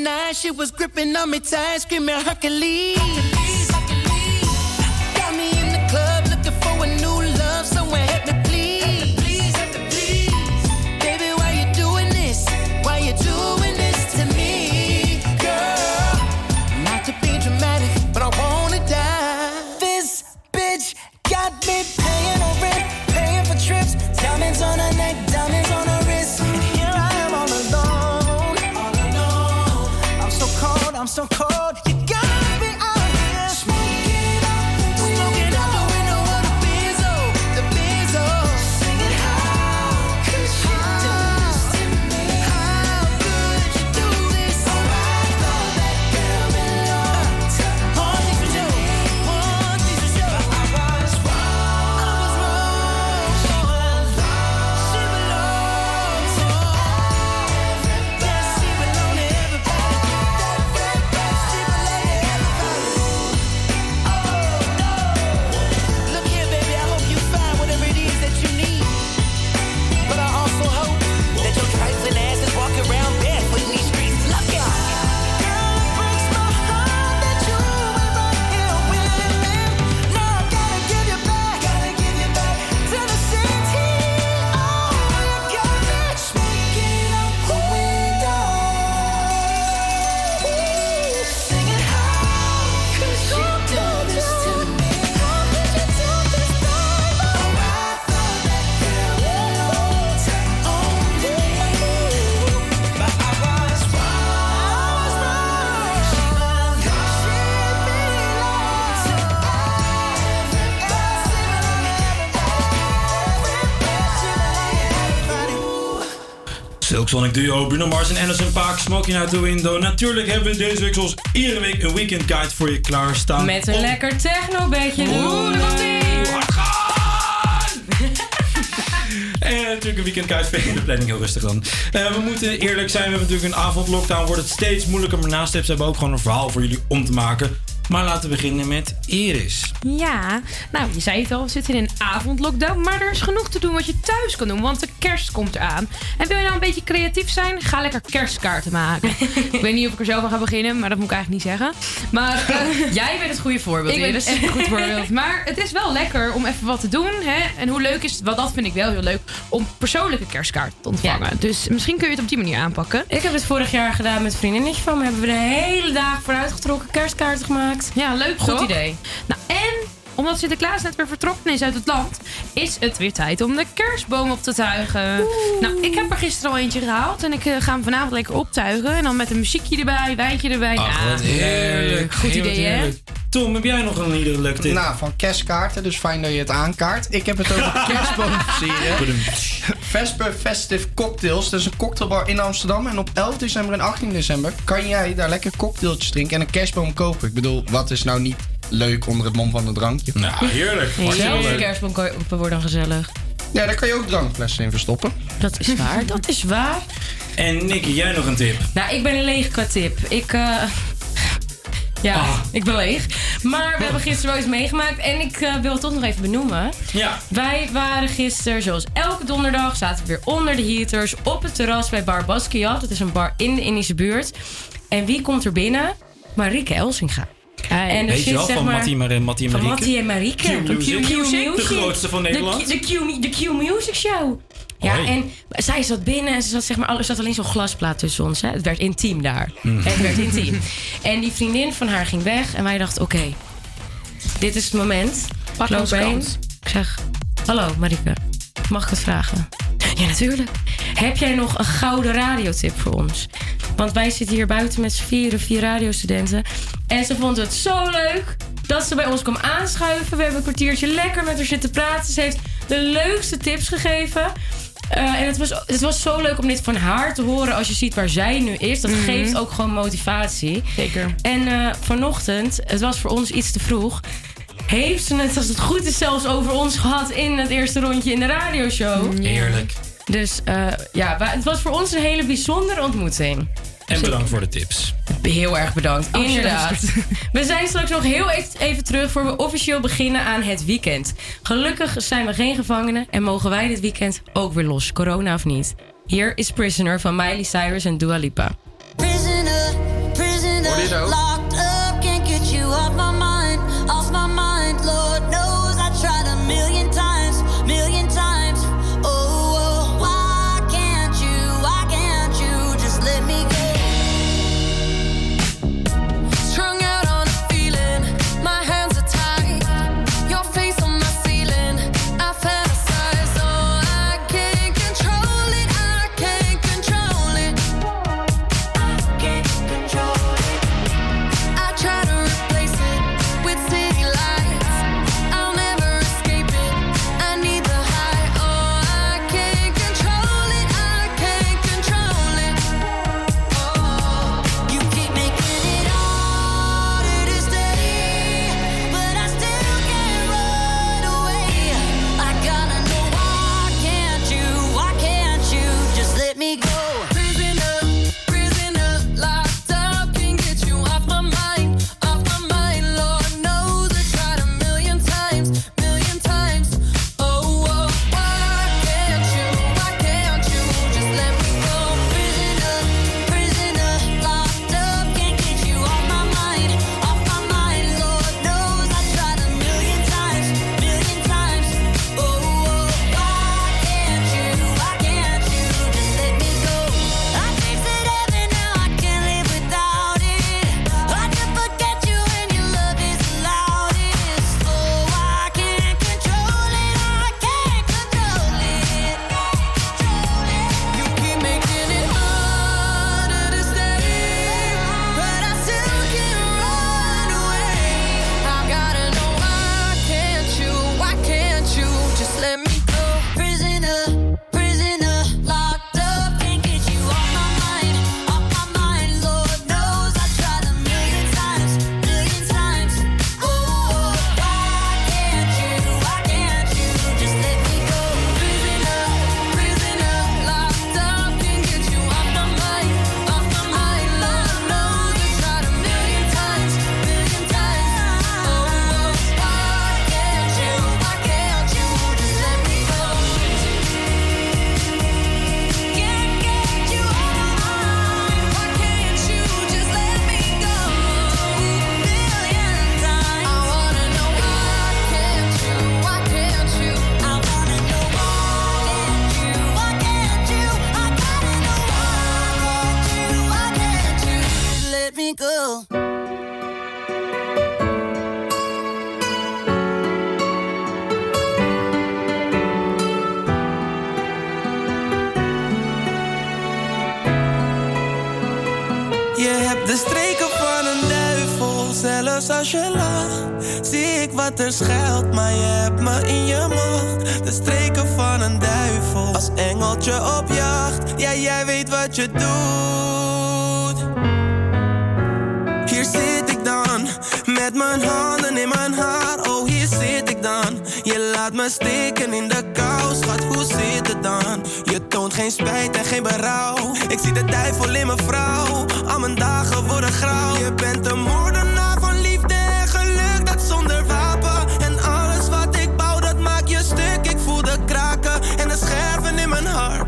Night, she was gripping on me tight, screaming Hercules. Duo, Bruno Mars en Anderson Paak, Smoking Out the Window. Natuurlijk hebben we deze week zoals iedere week een weekend guide voor je klaarstaan. Met een Om- lekker techno-beetje. Oeh, daar komt-ie. En natuurlijk een weekend je de planning heel rustig dan. Eh, we moeten eerlijk zijn, we hebben natuurlijk een avondlockdown. Wordt het steeds moeilijker, maar naast hebben we ook gewoon een verhaal voor jullie om te maken. Maar laten we beginnen met Iris. Ja, nou, je zei het al, we zitten in een avondlockdown. Maar er is genoeg te doen wat je thuis kan doen, want de kerst komt eraan. En wil je nou een beetje creatief zijn? Ga lekker kerstkaarten maken. ik weet niet of ik er zelf aan ga beginnen, maar dat moet ik eigenlijk niet zeggen. Maar eh, Jij bent het goede voorbeeld, ik ben Iris. echt een goed voorbeeld. Maar het is wel lekker om even wat te doen. Hè? En hoe leuk is het, wat dat vind ik wel heel leuk, om persoonlijke kerstkaarten te ontvangen. Dus misschien kun je het op die manier aanpakken. Ik heb het vorig jaar gedaan met een vriendinnetje van me. Hebben we de hele dagen vooruitgetrokken kerstkaarten gemaakt. Ja, leuk Goed toch? idee. Nou, en omdat Sinterklaas net weer vertrokken is uit het land, is het weer tijd om de kerstboom op te tuigen. Nou, ik heb er gisteren al eentje gehaald en ik eh, ga hem vanavond lekker optuigen. En dan met een muziekje erbij, wijntje erbij. Ach, wat heerlijk. Goed idee, hè? heerlijk. Tom, heb jij nog een iedere leuke tip? Nou, van kerstkaarten, dus fijn dat je het aankaart. Ik heb het over kerstboom versieren. Vesper Festive Cocktails. Dat is een cocktailbar in Amsterdam. En op 11 december en 18 december kan jij daar lekker cocktailtjes drinken en een kerstboom kopen. Ik bedoel, wat is nou niet leuk onder het mom van een drankje? Nou, heerlijk. Zelfs wordt dan gezellig. Ja, daar kan je ook drankflessen in verstoppen. Dat is waar, dat is waar. En Nicky, jij nog een tip? Nou, ik ben leeg qua tip. Ik, eh, ja, Ah. ik ben leeg. Maar we hebben gisteren wel iets meegemaakt. En ik eh, wil het toch nog even benoemen. Ja. Wij waren gisteren, zoals elke donderdag, zaten we weer onder de heaters op het terras bij Bar Basquiat. Dat is een bar in de Indische buurt. En wie komt er binnen? Marieke Elsinga. En Weet je wel, zeg van maar, Mattie en Mattie en van Marieke? Mattie en Marieke. Q-Music. Q-Music. De grootste van De Nederland. Q- De, Q, de Q-Music Show. Ja, Hoi. en zij zat binnen en ze zat, zeg maar, er zat alleen zo'n glasplaat tussen ons. Hè. Het werd intiem daar. Mm. Het werd intiem. En die vriendin van haar ging weg en wij dachten, oké, dit is het moment. Pak Ik zeg, hallo Marieke, mag ik wat vragen? Ja, natuurlijk. Heb jij nog een gouden radiotip voor ons? Want wij zitten hier buiten met z'n vieren, vier radiostudenten. En ze vond het zo leuk dat ze bij ons kwam aanschuiven. We hebben een kwartiertje lekker met haar zitten praten. Ze heeft de leukste tips gegeven. Eh, en het was, het was zo leuk om dit van haar te horen als je ziet waar zij nu is. Dat Mhm. geeft ook gewoon motivatie. Zeker. En eh, vanochtend, het was voor ons iets te vroeg. Heeft ze het, als het goed is, zelfs over ons gehad in het eerste rondje in de radioshow. Heerlijk. Dus eh, ja, het was voor ons een hele bijzondere ontmoeting. En bedankt voor de tips. Heel erg bedankt. Je Inderdaad. We zijn straks nog heel even, even terug voor we officieel beginnen aan het weekend. Gelukkig zijn we geen gevangenen en mogen wij dit weekend ook weer los, corona of niet. Hier is Prisoner van Miley Cyrus en Dua Lipa. Prisoner, prisoner, er schuilt, maar je hebt me in je macht. De streken van een duivel, als engeltje op jacht. Ja, jij weet wat je doet. Hier zit ik dan, met mijn handen in mijn haar. Oh, hier zit ik dan. Je laat me steken in de kou, schat, hoe zit het dan? Je toont geen spijt en geen berouw. Ik zie de duivel in mijn vrouw. Al mijn dagen worden grauw. Je bent een moordenaar scherven in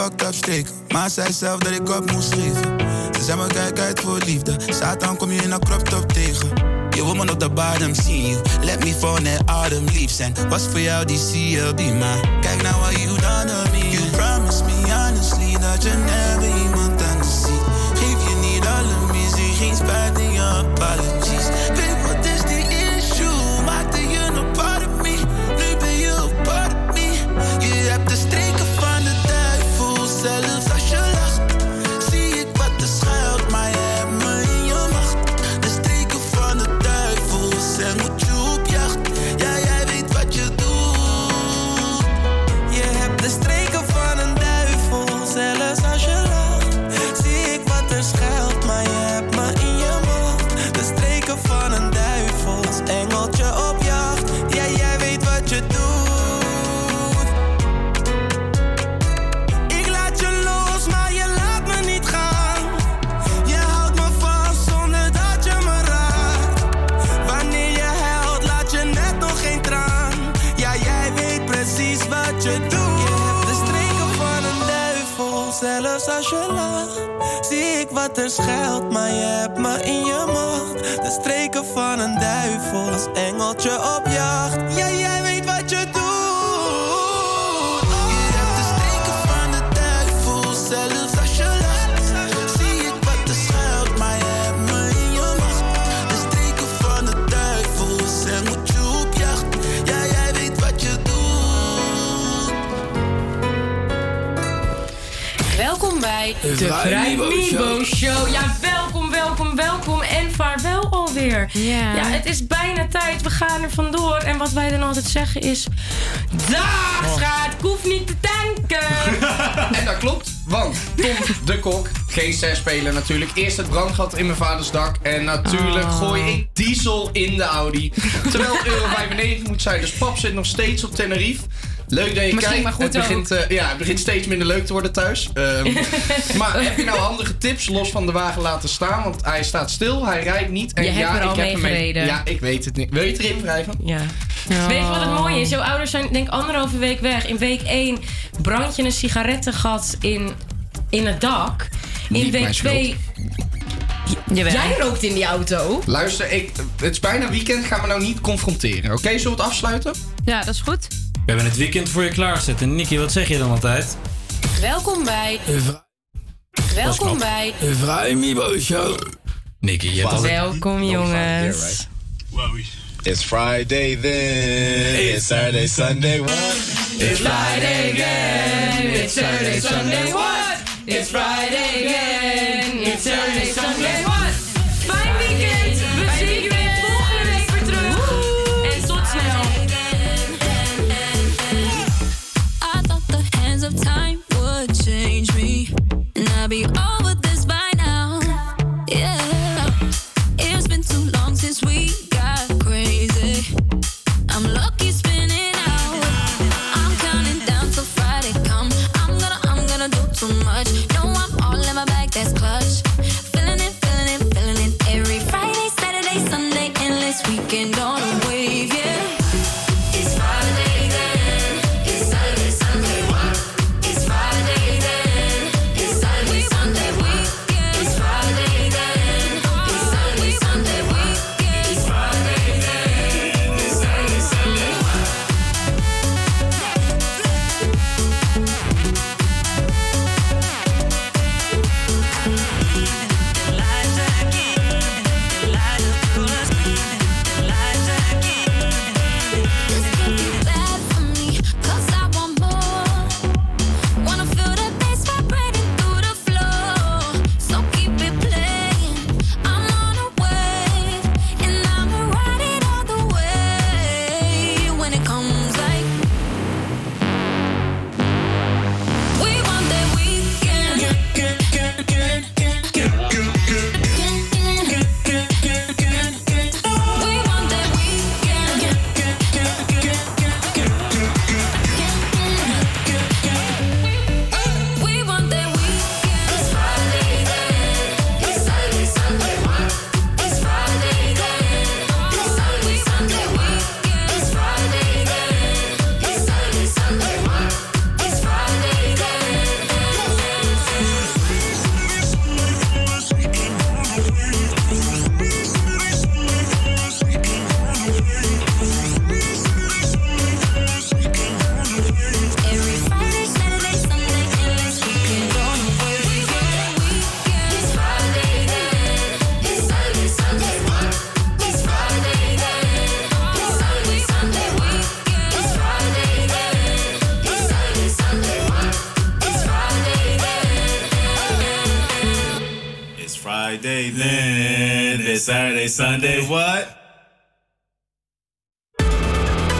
fucked up maar zei zelf dat ik op moest geven. Ze zei me kijk uit voor liefde, Satan kom je in een crop top tegen. Je woman op de bottom you, let me fall net adem lief zijn. Was voor jou die CLB, maar kijk nou wat you done to me. You promised me honestly dat je never schuilt, maar je hebt me in je macht. De streken van een duivel, als engeltje op jacht. Ja, jij weet wat je doet. Je hebt de streken van de duivel, zelfs als je lacht. Zie ik wat er schuilt, maar je hebt me in je macht. De streken van de duivel, zij moet je op jacht. Ja, jij weet wat je doet. Welkom bij De de Show. Ja, welkom, welkom, welkom en vaarwel alweer. Ja. het is bijna tijd. We gaan er vandoor. En wat wij dan altijd zeggen is... Dag, Oh. schat. Ik hoef niet te tanken. En dat klopt, want Tom de Kok, G6-speler natuurlijk. Eerst het brandgat in mijn vaders dak. En natuurlijk Oh. gooi ik diesel in de Audi. Terwijl euro 95 moet zijn. Dus pap zit nog steeds op Tenerife. Leuk dat je Misschien kijkt. maar goed het, begint, ook. eh, ja, het begint steeds minder leuk te worden thuis. Ehm, maar heb je nou handige tips los van de wagen laten staan? Want hij staat stil, hij rijdt niet. En Je hebt ja, er al ik heb mee gereden. Ja, ik weet het niet. Wil je het erin wrijven? Ja. Weet je wat het mooie is? Jouw ouders zijn denk ik anderhalve week weg. In week 1 brand je een sigarettengat in, in het dak. In Niet week mijn schuld. 2... Jij rookt in die auto. Luister, ik, het is bijna weekend. Ga me nou niet confronteren. Oké, zullen we het afsluiten? Ja, dat is goed. We hebben het weekend voor je klaarzet. En Nicky, wat zeg je dan altijd? Welkom bij... Welkom bij... De Vrij Mibo Show. Nicky, je hebt. Welkom jongens. It's Friday then. It's Saturday, Sunday, what? It's Friday again. It's Saturday, Sunday, what? It's Friday again. It's Saturday, Sunday, what?